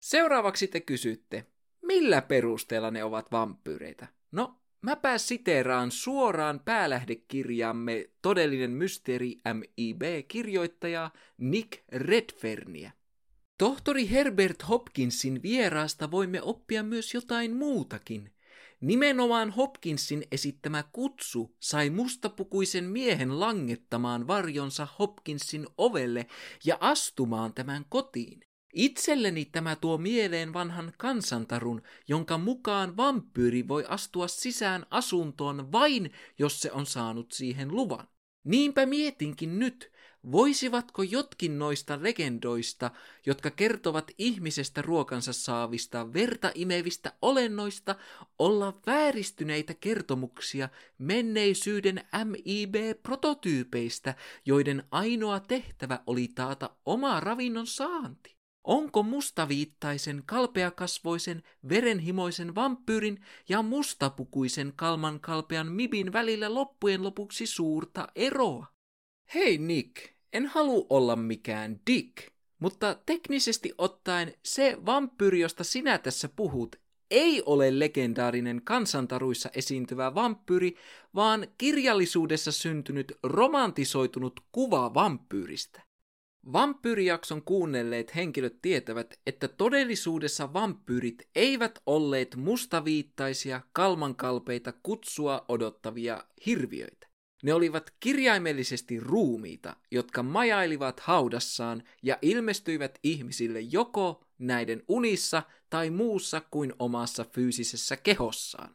Seuraavaksi te kysytte, millä perusteella ne ovat vampyyreitä? No, Mäpä siteeraan suoraan päälähdekirjamme todellinen mysteeri MIB-kirjoittajaa Nick Redfernia. Tohtori Herbert Hopkinsin vieraasta voimme oppia myös jotain muutakin. Nimenomaan Hopkinsin esittämä kutsu sai mustapukuisen miehen langettamaan varjonsa Hopkinsin ovelle ja astumaan tämän kotiin. Itselleni tämä tuo mieleen vanhan kansantarun, jonka mukaan vampyyri voi astua sisään asuntoon vain, jos se on saanut siihen luvan. Niinpä mietinkin nyt, voisivatko jotkin noista legendoista, jotka kertovat ihmisestä ruokansa saavista verta imevistä olennoista, olla vääristyneitä kertomuksia menneisyyden MIB-prototyypeistä, joiden ainoa tehtävä oli taata oma ravinnon saanti? Onko mustaviittaisen, kalpeakasvoisen, verenhimoisen vampyyrin ja mustapukuisen kalman kalpean mibin välillä loppujen lopuksi suurta eroa? Hei Nick, en halua olla mikään Dick, mutta teknisesti ottaen se vampyyri, josta sinä tässä puhut, ei ole legendaarinen kansantaruissa esiintyvä vampyyri, vaan kirjallisuudessa syntynyt romantisoitunut kuva vampyyristä. Vampyyrijakson kuunnelleet henkilöt tietävät, että todellisuudessa vampyyrit eivät olleet mustaviittaisia, kalmankalpeita kutsua odottavia hirviöitä. Ne olivat kirjaimellisesti ruumiita, jotka majailivat haudassaan ja ilmestyivät ihmisille joko näiden unissa tai muussa kuin omassa fyysisessä kehossaan.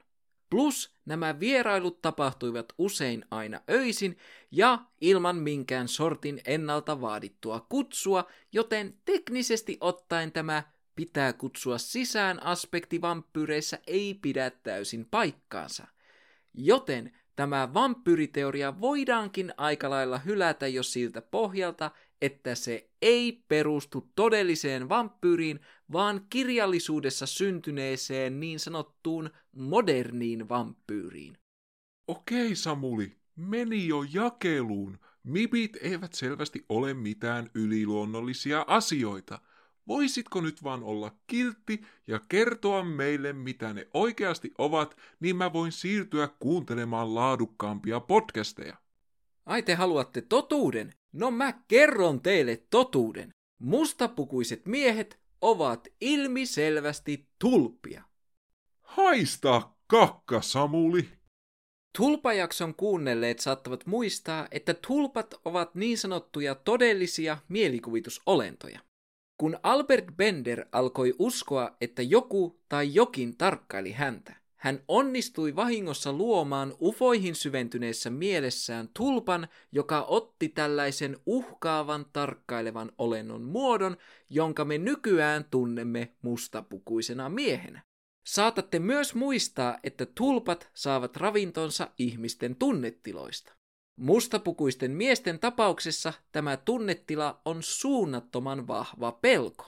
Plus nämä vierailut tapahtuivat usein aina öisin ja ilman minkään sortin ennalta vaadittua kutsua, joten teknisesti ottaen tämä pitää kutsua sisään aspekti vampyyreissä ei pidä täysin paikkaansa. Joten tämä vampyyriteoria voidaankin aika lailla hylätä jo siltä pohjalta, että se ei perustu todelliseen vampyyriin, vaan kirjallisuudessa syntyneeseen niin sanottuun moderniin vampyyriin. Okei Samuli, meni jo jakeluun. Mibit eivät selvästi ole mitään yliluonnollisia asioita. Voisitko nyt vaan olla kiltti ja kertoa meille, mitä ne oikeasti ovat, niin mä voin siirtyä kuuntelemaan laadukkaampia podcasteja. Ai te haluatte totuuden? No mä kerron teille totuuden. Mustapukuiset miehet ovat ilmiselvästi tulppia. Haista kakka, Samuli! Tulpajakson kuunnelleet saattavat muistaa, että tulpat ovat niin sanottuja todellisia mielikuvitusolentoja. Kun Albert Bender alkoi uskoa, että joku tai jokin tarkkaili häntä, hän onnistui vahingossa luomaan ufoihin syventyneessä mielessään tulpan, joka otti tällaisen uhkaavan tarkkailevan olennon muodon, jonka me nykyään tunnemme mustapukuisena miehenä. Saatatte myös muistaa, että tulpat saavat ravintonsa ihmisten tunnetiloista. Mustapukuisten miesten tapauksessa tämä tunnetila on suunnattoman vahva pelko.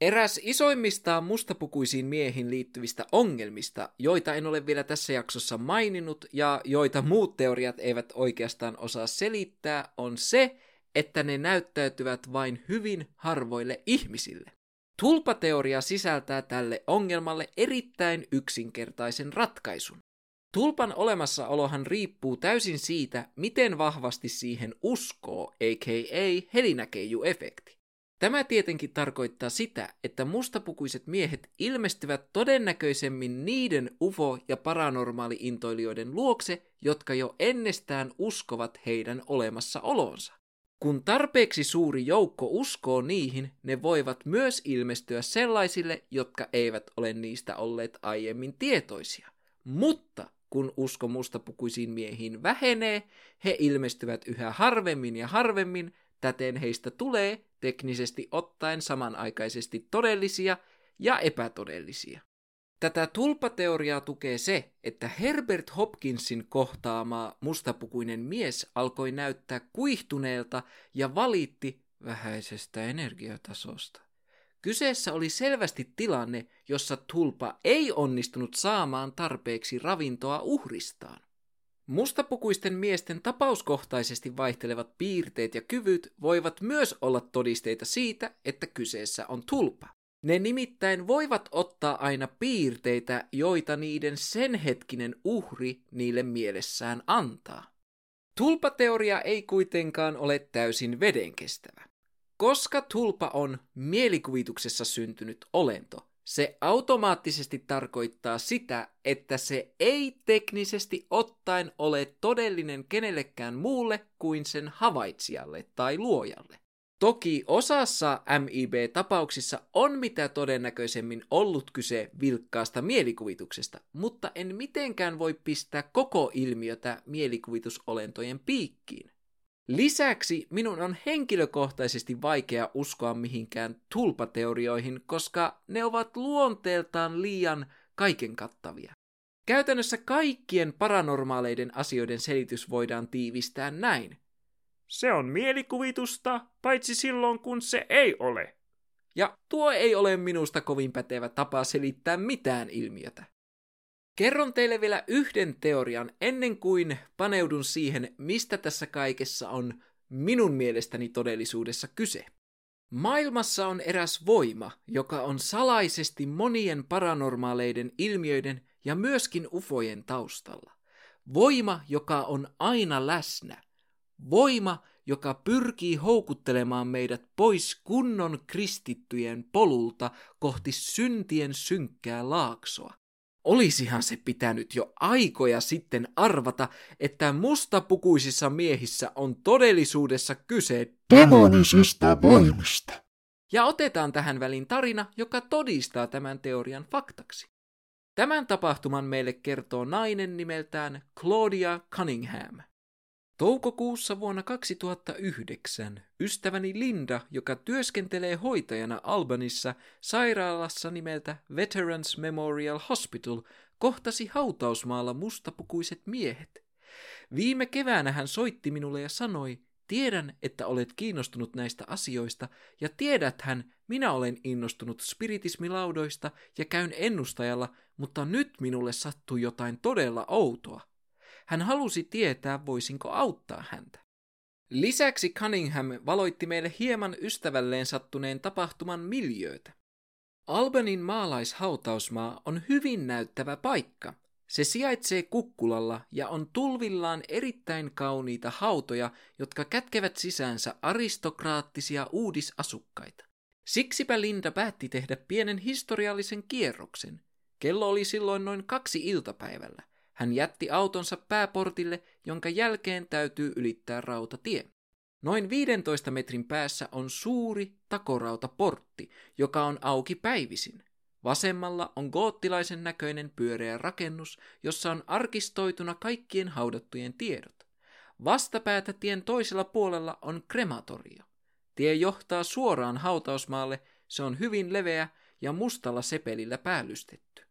Eräs isoimmistaan mustapukuisiin miehiin liittyvistä ongelmista, joita en ole vielä tässä jaksossa maininnut ja joita muut teoriat eivät oikeastaan osaa selittää, on se, että ne näyttäytyvät vain hyvin harvoille ihmisille. Tulpateoria sisältää tälle ongelmalle erittäin yksinkertaisen ratkaisun. Tulpan olemassaolohan riippuu täysin siitä, miten vahvasti siihen uskoo, aka helinäkeiju-efekti. Tämä tietenkin tarkoittaa sitä, että mustapukuiset miehet ilmestyvät todennäköisemmin niiden UFO- ja paranormaali-intoilijoiden luokse, jotka jo ennestään uskovat heidän olemassaolonsa. Kun tarpeeksi suuri joukko uskoo niihin, ne voivat myös ilmestyä sellaisille, jotka eivät ole niistä olleet aiemmin tietoisia. Mutta kun usko mustapukuisiin miehiin vähenee, he ilmestyvät yhä harvemmin ja harvemmin, täten heistä tulee teknisesti ottaen samanaikaisesti todellisia ja epätodellisia. Tätä tulpateoriaa tukee se, että Herbert Hopkinsin kohtaama mustapukuinen mies alkoi näyttää kuihtuneelta ja valitti vähäisestä energiatasosta. Kyseessä oli selvästi tilanne, jossa tulpa ei onnistunut saamaan tarpeeksi ravintoa uhristaan. Mustapukuisten miesten tapauskohtaisesti vaihtelevat piirteet ja kyvyt voivat myös olla todisteita siitä, että kyseessä on tulpa. Ne nimittäin voivat ottaa aina piirteitä, joita niiden senhetkinen uhri niille mielessään antaa. Tulpateoria ei kuitenkaan ole täysin vedenkestävä. Koska tulpa on mielikuvituksessa syntynyt olento, se automaattisesti tarkoittaa sitä, että se ei teknisesti ottaen ole todellinen kenellekään muulle kuin sen havaitsijalle tai luojalle. Toki osassa MIB-tapauksissa on mitä todennäköisemmin ollut kyse vilkkaasta mielikuvituksesta, mutta en mitenkään voi pistää koko ilmiötä mielikuvitusolentojen piikkiin. Lisäksi minun on henkilökohtaisesti vaikea uskoa mihinkään tulpateorioihin, koska ne ovat luonteeltaan liian kaiken kattavia. Käytännössä kaikkien paranormaaleiden asioiden selitys voidaan tiivistää näin. Se on mielikuvitusta, paitsi silloin kun se ei ole. Ja tuo ei ole minusta kovin pätevä tapa selittää mitään ilmiötä. Kerron teille vielä yhden teorian ennen kuin paneudun siihen, mistä tässä kaikessa on minun mielestäni todellisuudessa kyse. Maailmassa on eräs voima, joka on salaisesti monien paranormaaleiden ilmiöiden ja myöskin ufojen taustalla. Voima, joka on aina läsnä. Voima, joka pyrkii houkuttelemaan meidät pois kunnon kristittyjen polulta kohti syntien synkkää laaksoa. Olisihan se pitänyt jo aikoja sitten arvata, että mustapukuisissa miehissä on todellisuudessa kyse demonisista voimista. Ja otetaan tähän väliin tarina, joka todistaa tämän teorian faktaksi. Tämän tapahtuman meille kertoo nainen nimeltään Claudia Cunningham. Toukokuussa vuonna 2009 ystäväni Linda, joka työskentelee hoitajana Albanissa sairaalassa nimeltä Veterans Memorial Hospital, kohtasi hautausmaalla mustapukuiset miehet. Viime keväänä hän soitti minulle ja sanoi, tiedän, että olet kiinnostunut näistä asioista, ja tiedäthän, minä olen innostunut spiritismilaudoista ja käyn ennustajalla, mutta nyt minulle sattui jotain todella outoa. Hän halusi tietää, voisinko auttaa häntä. Lisäksi Cunningham valoitti meille hieman ystävälleen sattuneen tapahtuman miljöötä. Albanin maalaishautausmaa on hyvin näyttävä paikka. Se sijaitsee kukkulalla ja on tulvillaan erittäin kauniita hautoja, jotka kätkevät sisäänsä aristokraattisia uudisasukkaita. Siksipä Linda päätti tehdä pienen historiallisen kierroksen. Kello oli silloin noin kaksi iltapäivällä. Hän jätti autonsa pääportille, jonka jälkeen täytyy ylittää rautatie. Noin 15 metrin päässä on suuri takorautaportti, joka on auki päivisin. Vasemmalla on goottilaisen näköinen pyöreä rakennus, jossa on arkistoituna kaikkien haudattujen tiedot. Vastapäätä tien toisella puolella on krematorio. Tie johtaa suoraan hautausmaalle, se on hyvin leveä ja mustalla sepelillä päällystetty.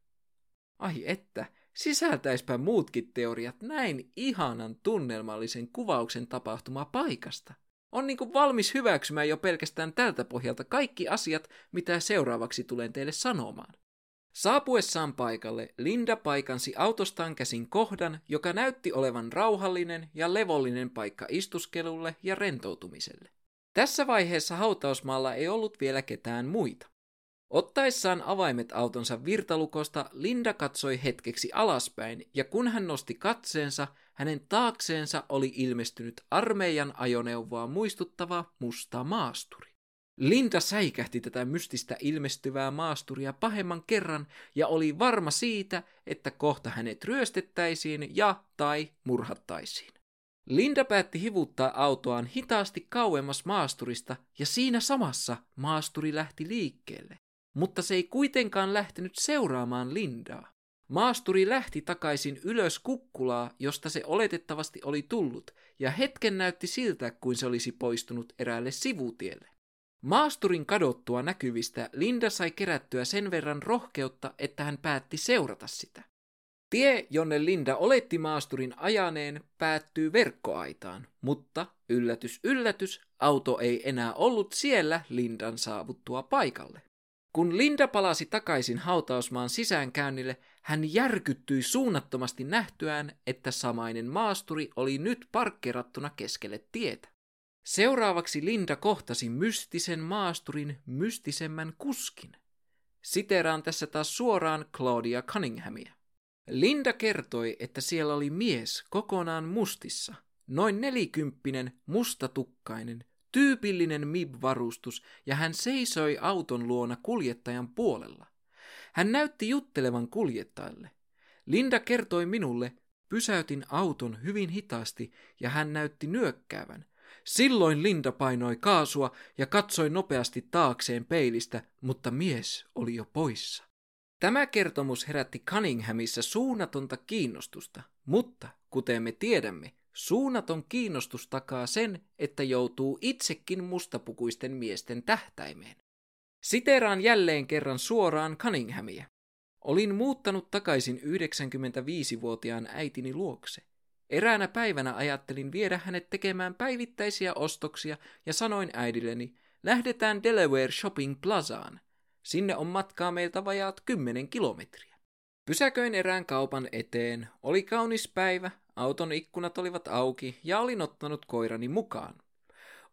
Ai että, sisältäispä muutkin teoriat näin ihanan tunnelmallisen kuvauksen tapahtuma paikasta. On niinku valmis hyväksymään jo pelkästään tältä pohjalta kaikki asiat, mitä seuraavaksi tulen teille sanomaan. Saapuessaan paikalle Linda paikansi autostaan käsin kohdan, joka näytti olevan rauhallinen ja levollinen paikka istuskelulle ja rentoutumiselle. Tässä vaiheessa hautausmaalla ei ollut vielä ketään muita. Ottaessaan avaimet autonsa virtalukosta, Linda katsoi hetkeksi alaspäin, ja kun hän nosti katseensa, hänen taakseensa oli ilmestynyt armeijan ajoneuvoa muistuttava musta maasturi. Linda säikähti tätä mystistä ilmestyvää maasturia pahemman kerran ja oli varma siitä, että kohta hänet ryöstettäisiin ja tai murhattaisiin. Linda päätti hivuttaa autoaan hitaasti kauemmas maasturista ja siinä samassa maasturi lähti liikkeelle. Mutta se ei kuitenkaan lähtenyt seuraamaan Lindaa. Maasturi lähti takaisin ylös kukkulaa, josta se oletettavasti oli tullut, ja hetken näytti siltä, kuin se olisi poistunut eräälle sivutielle. Maasturin kadottua näkyvistä Linda sai kerättyä sen verran rohkeutta, että hän päätti seurata sitä. Tie, jonne Linda oletti maasturin ajaneen, päättyy verkkoaitaan, mutta yllätys yllätys, auto ei enää ollut siellä Lindan saavuttua paikalle. Kun Linda palasi takaisin hautausmaan sisäänkäynnille, hän järkyttyi suunnattomasti nähtyään, että samainen maasturi oli nyt parkkerattuna keskelle tietä. Seuraavaksi Linda kohtasi mystisen maasturin mystisemmän kuskin. Siteraan tässä taas suoraan Claudia Cunninghamia. Linda kertoi, että siellä oli mies kokonaan mustissa, noin nelikymppinen, mustatukkainen, tyypillinen MIB-varustus, ja hän seisoi auton luona kuljettajan puolella. Hän näytti juttelevan kuljettajalle. Linda kertoi minulle, pysäytin auton hyvin hitaasti, ja hän näytti nyökkäävän. Silloin Linda painoi kaasua ja katsoi nopeasti taakseen peilistä, mutta mies oli jo poissa. Tämä kertomus herätti Cunninghamissa suunnatonta kiinnostusta, mutta kuten me tiedämme, suunnaton kiinnostus takaa sen, että joutuu itsekin mustapukuisten miesten tähtäimeen. Siteraan jälleen kerran suoraan Cunninghamia. Olin muuttanut takaisin 95-vuotiaan äitini luokse. Eräänä päivänä ajattelin viedä hänet tekemään päivittäisiä ostoksia ja sanoin äidilleni, lähdetään Delaware Shopping Plazaan. Sinne on matkaa meiltä vajaat 10 kilometriä. Pysäköin erään kaupan eteen. Oli kaunis päivä, auton ikkunat olivat auki ja olin ottanut koirani mukaan.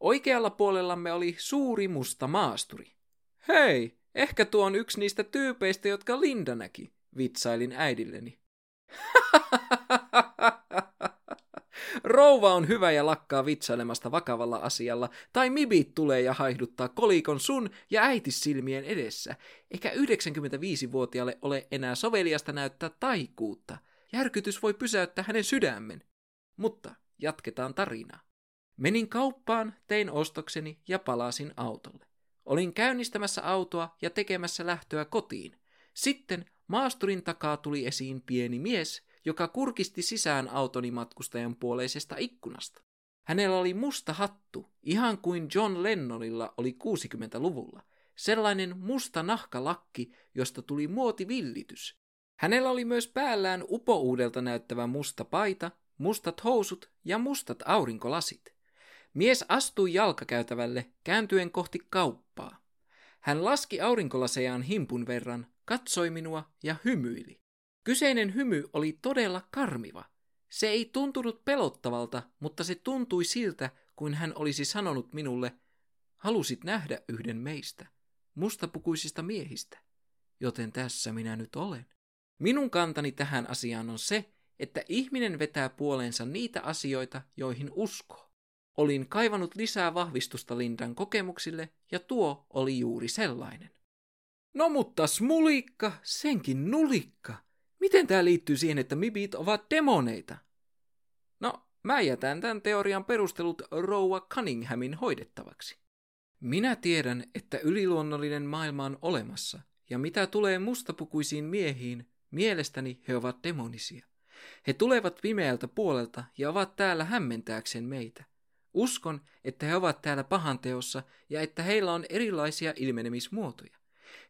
Oikealla puolellamme oli suuri musta maasturi. Hei, ehkä tuo on yksi niistä tyypeistä, jotka Linda näki, vitsailin äidilleni. Rouva on hyvä ja lakkaa vitsailemasta vakavalla asialla, tai Mibit tulee ja haihduttaa kolikon sun ja äitis silmien edessä. Eikä 95-vuotiaalle ole enää soveliasta näyttää taikuutta. Järkytys voi pysäyttää hänen sydämen. Mutta jatketaan tarinaa. Menin kauppaan, tein ostokseni ja palasin autolle. Olin käynnistämässä autoa ja tekemässä lähtöä kotiin. Sitten maasturin takaa tuli esiin pieni mies, joka kurkisti sisään autoni matkustajan puoleisesta ikkunasta. Hänellä oli musta hattu, ihan kuin John Lennonilla oli 60-luvulla. Sellainen musta nahkalakki, josta tuli muotivillitys. Hänellä oli myös päällään upouudelta näyttävä musta paita, mustat housut ja mustat aurinkolasit. Mies astui jalkakäytävälle kääntyen kohti kauppaa. Hän laski aurinkolasejaan himpun verran, katsoi minua ja hymyili. Kyseinen hymy oli todella karmiva. Se ei tuntunut pelottavalta, mutta se tuntui siltä, kuin hän olisi sanonut minulle, halusit nähdä yhden meistä, mustapukuisista miehistä, joten tässä minä nyt olen. Minun kantani tähän asiaan on se, että ihminen vetää puoleensa niitä asioita, joihin uskoo. Olin kaivannut lisää vahvistusta Lindan kokemuksille, ja tuo oli juuri sellainen. No mutta smulikka, senkin nulikka, Miten tämä liittyy siihen, että mibit ovat demoneita? No, mä jätän tämän teorian perustelut Rouva Cunninghamin hoidettavaksi. Minä tiedän, että yliluonnollinen maailma on olemassa, ja mitä tulee mustapukuisiin miehiin, mielestäni he ovat demonisia. He tulevat pimeältä puolelta ja ovat täällä hämmentääkseen meitä. Uskon, että he ovat täällä pahanteossa ja että heillä on erilaisia ilmenemismuotoja.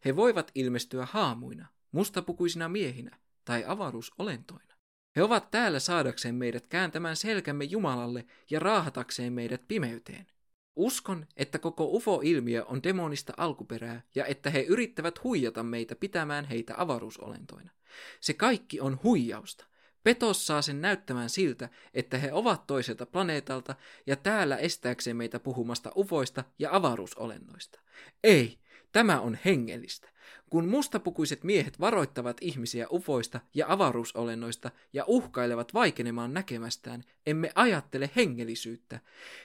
He voivat ilmestyä haamuina, mustapukuisina miehinä tai avaruusolentoina. He ovat täällä saadakseen meidät kääntämään selkämme Jumalalle ja raahatakseen meidät pimeyteen. Uskon, että koko UFO-ilmiö on demonista alkuperää ja että he yrittävät huijata meitä pitämään heitä avaruusolentoina. Se kaikki on huijausta. Petos saa sen näyttämään siltä, että he ovat toiselta planeetalta ja täällä estääkseen meitä puhumasta ufoista ja avaruusolennoista. Ei, tämä on hengellistä. Kun mustapukuiset miehet varoittavat ihmisiä ufoista ja avaruusolennoista ja uhkailevat vaikenemaan näkemästään, emme ajattele hengellisyyttä.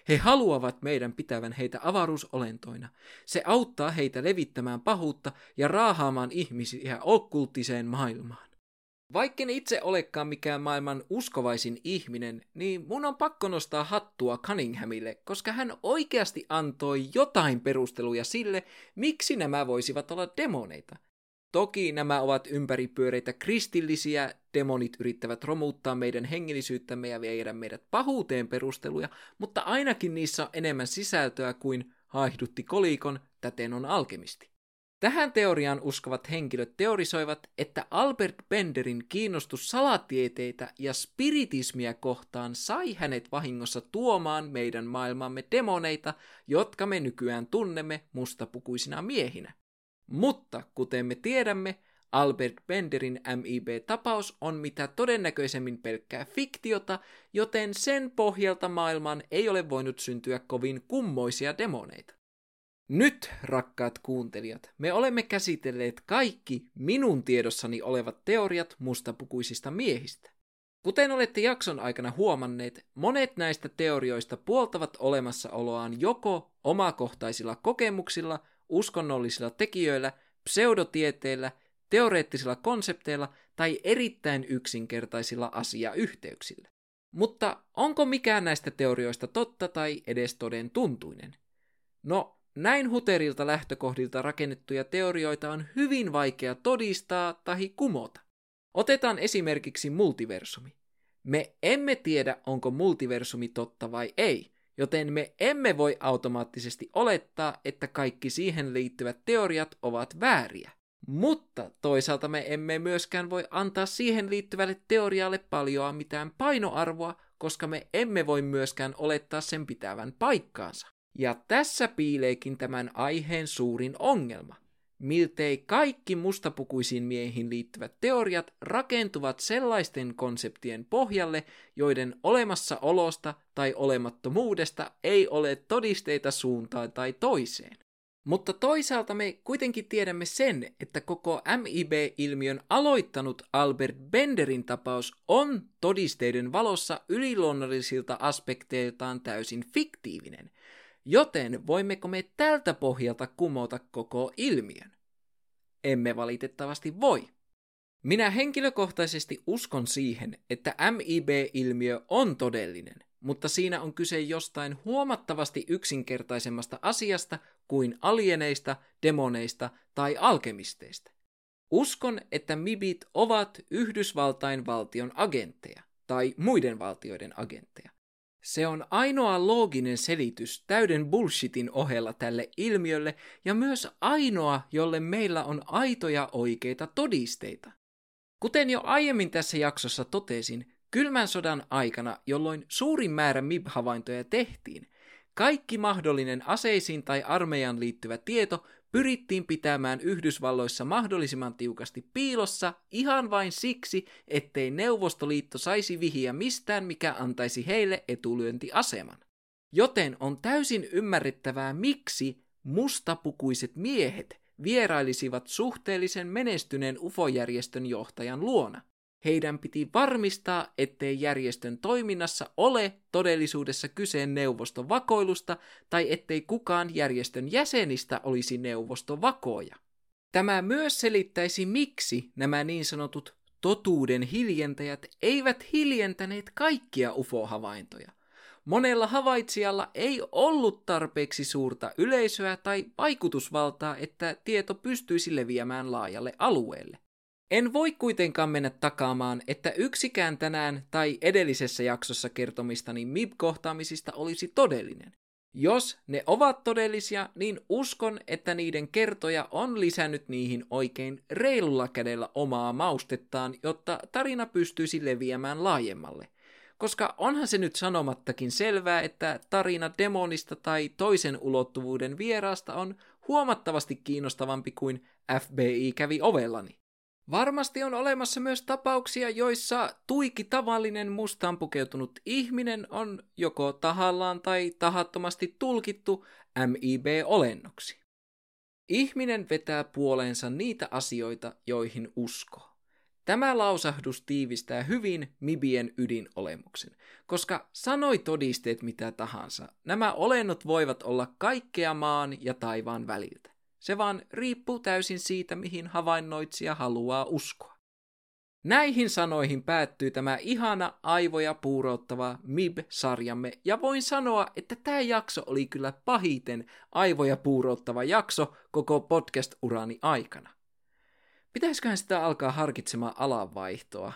He haluavat meidän pitävän heitä avaruusolentoina. Se auttaa heitä levittämään pahuutta ja raahaamaan ihmisiä okkulttiseen maailmaan. Vaikken itse olekaan mikään maailman uskovaisin ihminen, niin mun on pakko nostaa hattua Cunninghamille, koska hän oikeasti antoi jotain perusteluja sille, miksi nämä voisivat olla demoneita. Toki nämä ovat ympäripyöreitä kristillisiä, demonit yrittävät romuttaa meidän hengellisyyttämme ja viedä meidät pahuuteen perusteluja, mutta ainakin niissä on enemmän sisältöä kuin haihdutti kolikon, täten on alkemisti. Tähän teoriaan uskovat henkilöt teorisoivat, että Albert Benderin kiinnostus salatieteitä ja spiritismiä kohtaan sai hänet vahingossa tuomaan meidän maailmamme demoneita, jotka me nykyään tunnemme mustapukuisina miehinä. Mutta kuten me tiedämme, Albert Benderin MIB-tapaus on mitä todennäköisemmin pelkkää fiktiota, joten sen pohjalta maailman ei ole voinut syntyä kovin kummoisia demoneita. Nyt, rakkaat kuuntelijat, me olemme käsitelleet kaikki minun tiedossani olevat teoriat mustapukuisista miehistä. Kuten olette jakson aikana huomanneet, monet näistä teorioista puoltavat olemassaoloaan joko omakohtaisilla kokemuksilla, uskonnollisilla tekijöillä, pseudotieteillä, teoreettisilla konsepteilla tai erittäin yksinkertaisilla asiayhteyksillä. Mutta onko mikään näistä teorioista totta tai edes toden tuntuinen? No, näin huterilta lähtökohdilta rakennettuja teorioita on hyvin vaikea todistaa tai kumota. Otetaan esimerkiksi multiversumi. Me emme tiedä, onko multiversumi totta vai ei, joten me emme voi automaattisesti olettaa, että kaikki siihen liittyvät teoriat ovat vääriä. Mutta toisaalta me emme myöskään voi antaa siihen liittyvälle teorialle paljoa mitään painoarvoa, koska me emme voi myöskään olettaa sen pitävän paikkaansa. Ja tässä piileekin tämän aiheen suurin ongelma. Miltei kaikki mustapukuisiin miehiin liittyvät teoriat rakentuvat sellaisten konseptien pohjalle, joiden olemassaolosta tai olemattomuudesta ei ole todisteita suuntaan tai toiseen. Mutta toisaalta me kuitenkin tiedämme sen, että koko MIB-ilmiön aloittanut Albert Benderin tapaus on todisteiden valossa yliluonnollisilta aspekteiltaan täysin fiktiivinen – Joten voimmeko me tältä pohjalta kumota koko ilmiön? Emme valitettavasti voi. Minä henkilökohtaisesti uskon siihen, että MIB-ilmiö on todellinen, mutta siinä on kyse jostain huomattavasti yksinkertaisemmasta asiasta kuin alieneista, demoneista tai alkemisteista. Uskon, että MIBit ovat Yhdysvaltain valtion agentteja tai muiden valtioiden agentteja. Se on ainoa looginen selitys täyden bullshitin ohella tälle ilmiölle ja myös ainoa, jolle meillä on aitoja oikeita todisteita. Kuten jo aiemmin tässä jaksossa totesin, kylmän sodan aikana, jolloin suurin määrä MIB-havaintoja tehtiin, kaikki mahdollinen aseisiin tai armeijan liittyvä tieto pyrittiin pitämään Yhdysvalloissa mahdollisimman tiukasti piilossa ihan vain siksi, ettei Neuvostoliitto saisi vihiä mistään, mikä antaisi heille etulyöntiaseman. Joten on täysin ymmärrettävää, miksi mustapukuiset miehet vierailisivat suhteellisen menestyneen ufojärjestön johtajan luona. Heidän piti varmistaa, ettei järjestön toiminnassa ole todellisuudessa kyse neuvoston vakoilusta tai ettei kukaan järjestön jäsenistä olisi neuvostovakoja. Tämä myös selittäisi, miksi nämä niin sanotut totuuden hiljentäjät eivät hiljentäneet kaikkia UFO-havaintoja. Monella havaitsijalla ei ollut tarpeeksi suurta yleisöä tai vaikutusvaltaa, että tieto pystyisi leviämään laajalle alueelle. En voi kuitenkaan mennä takaamaan, että yksikään tänään tai edellisessä jaksossa kertomistani MIB-kohtaamisista olisi todellinen. Jos ne ovat todellisia, niin uskon, että niiden kertoja on lisännyt niihin oikein reilulla kädellä omaa maustettaan, jotta tarina pystyisi leviämään laajemmalle. Koska onhan se nyt sanomattakin selvää, että tarina demonista tai toisen ulottuvuuden vieraasta on huomattavasti kiinnostavampi kuin FBI kävi ovellani. Varmasti on olemassa myös tapauksia, joissa tuiki tavallinen mustaan pukeutunut ihminen on joko tahallaan tai tahattomasti tulkittu MIB-olennoksi. Ihminen vetää puoleensa niitä asioita, joihin uskoo. Tämä lausahdus tiivistää hyvin Mibien ydinolemuksen, koska sanoi todisteet mitä tahansa, nämä olennot voivat olla kaikkea maan ja taivaan väliltä. Se vaan riippuu täysin siitä, mihin havainnoitsija haluaa uskoa. Näihin sanoihin päättyy tämä ihana aivoja puurottava MIB-sarjamme, ja voin sanoa, että tämä jakso oli kyllä pahiten aivoja puurottava jakso koko podcast-urani aikana. Pitäisiköhän sitä alkaa harkitsemaan alanvaihtoa?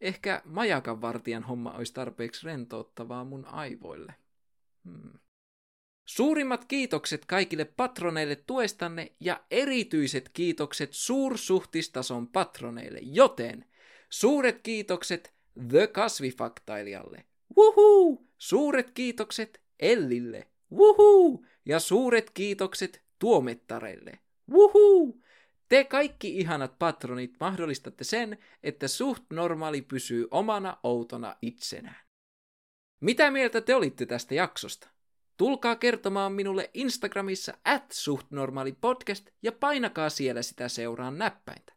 Ehkä majakan vartijan homma olisi tarpeeksi rentouttavaa mun aivoille. Hmm. Suurimmat kiitokset kaikille patroneille tuestanne ja erityiset kiitokset suursuhtistason patroneille, joten suuret kiitokset The Kasvifaktailijalle. Wuhuu! Suuret kiitokset Ellille. Wuhuu! Ja suuret kiitokset tuomettareille. Wuhuu! Te kaikki ihanat patronit mahdollistatte sen, että suht normaali pysyy omana outona itsenään. Mitä mieltä te olitte tästä jaksosta? Tulkaa kertomaan minulle Instagramissa at suhtnormaalipodcast ja painakaa siellä sitä seuraan näppäintä.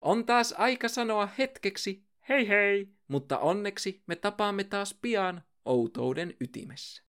On taas aika sanoa hetkeksi hei hei, mutta onneksi me tapaamme taas pian outouden ytimessä.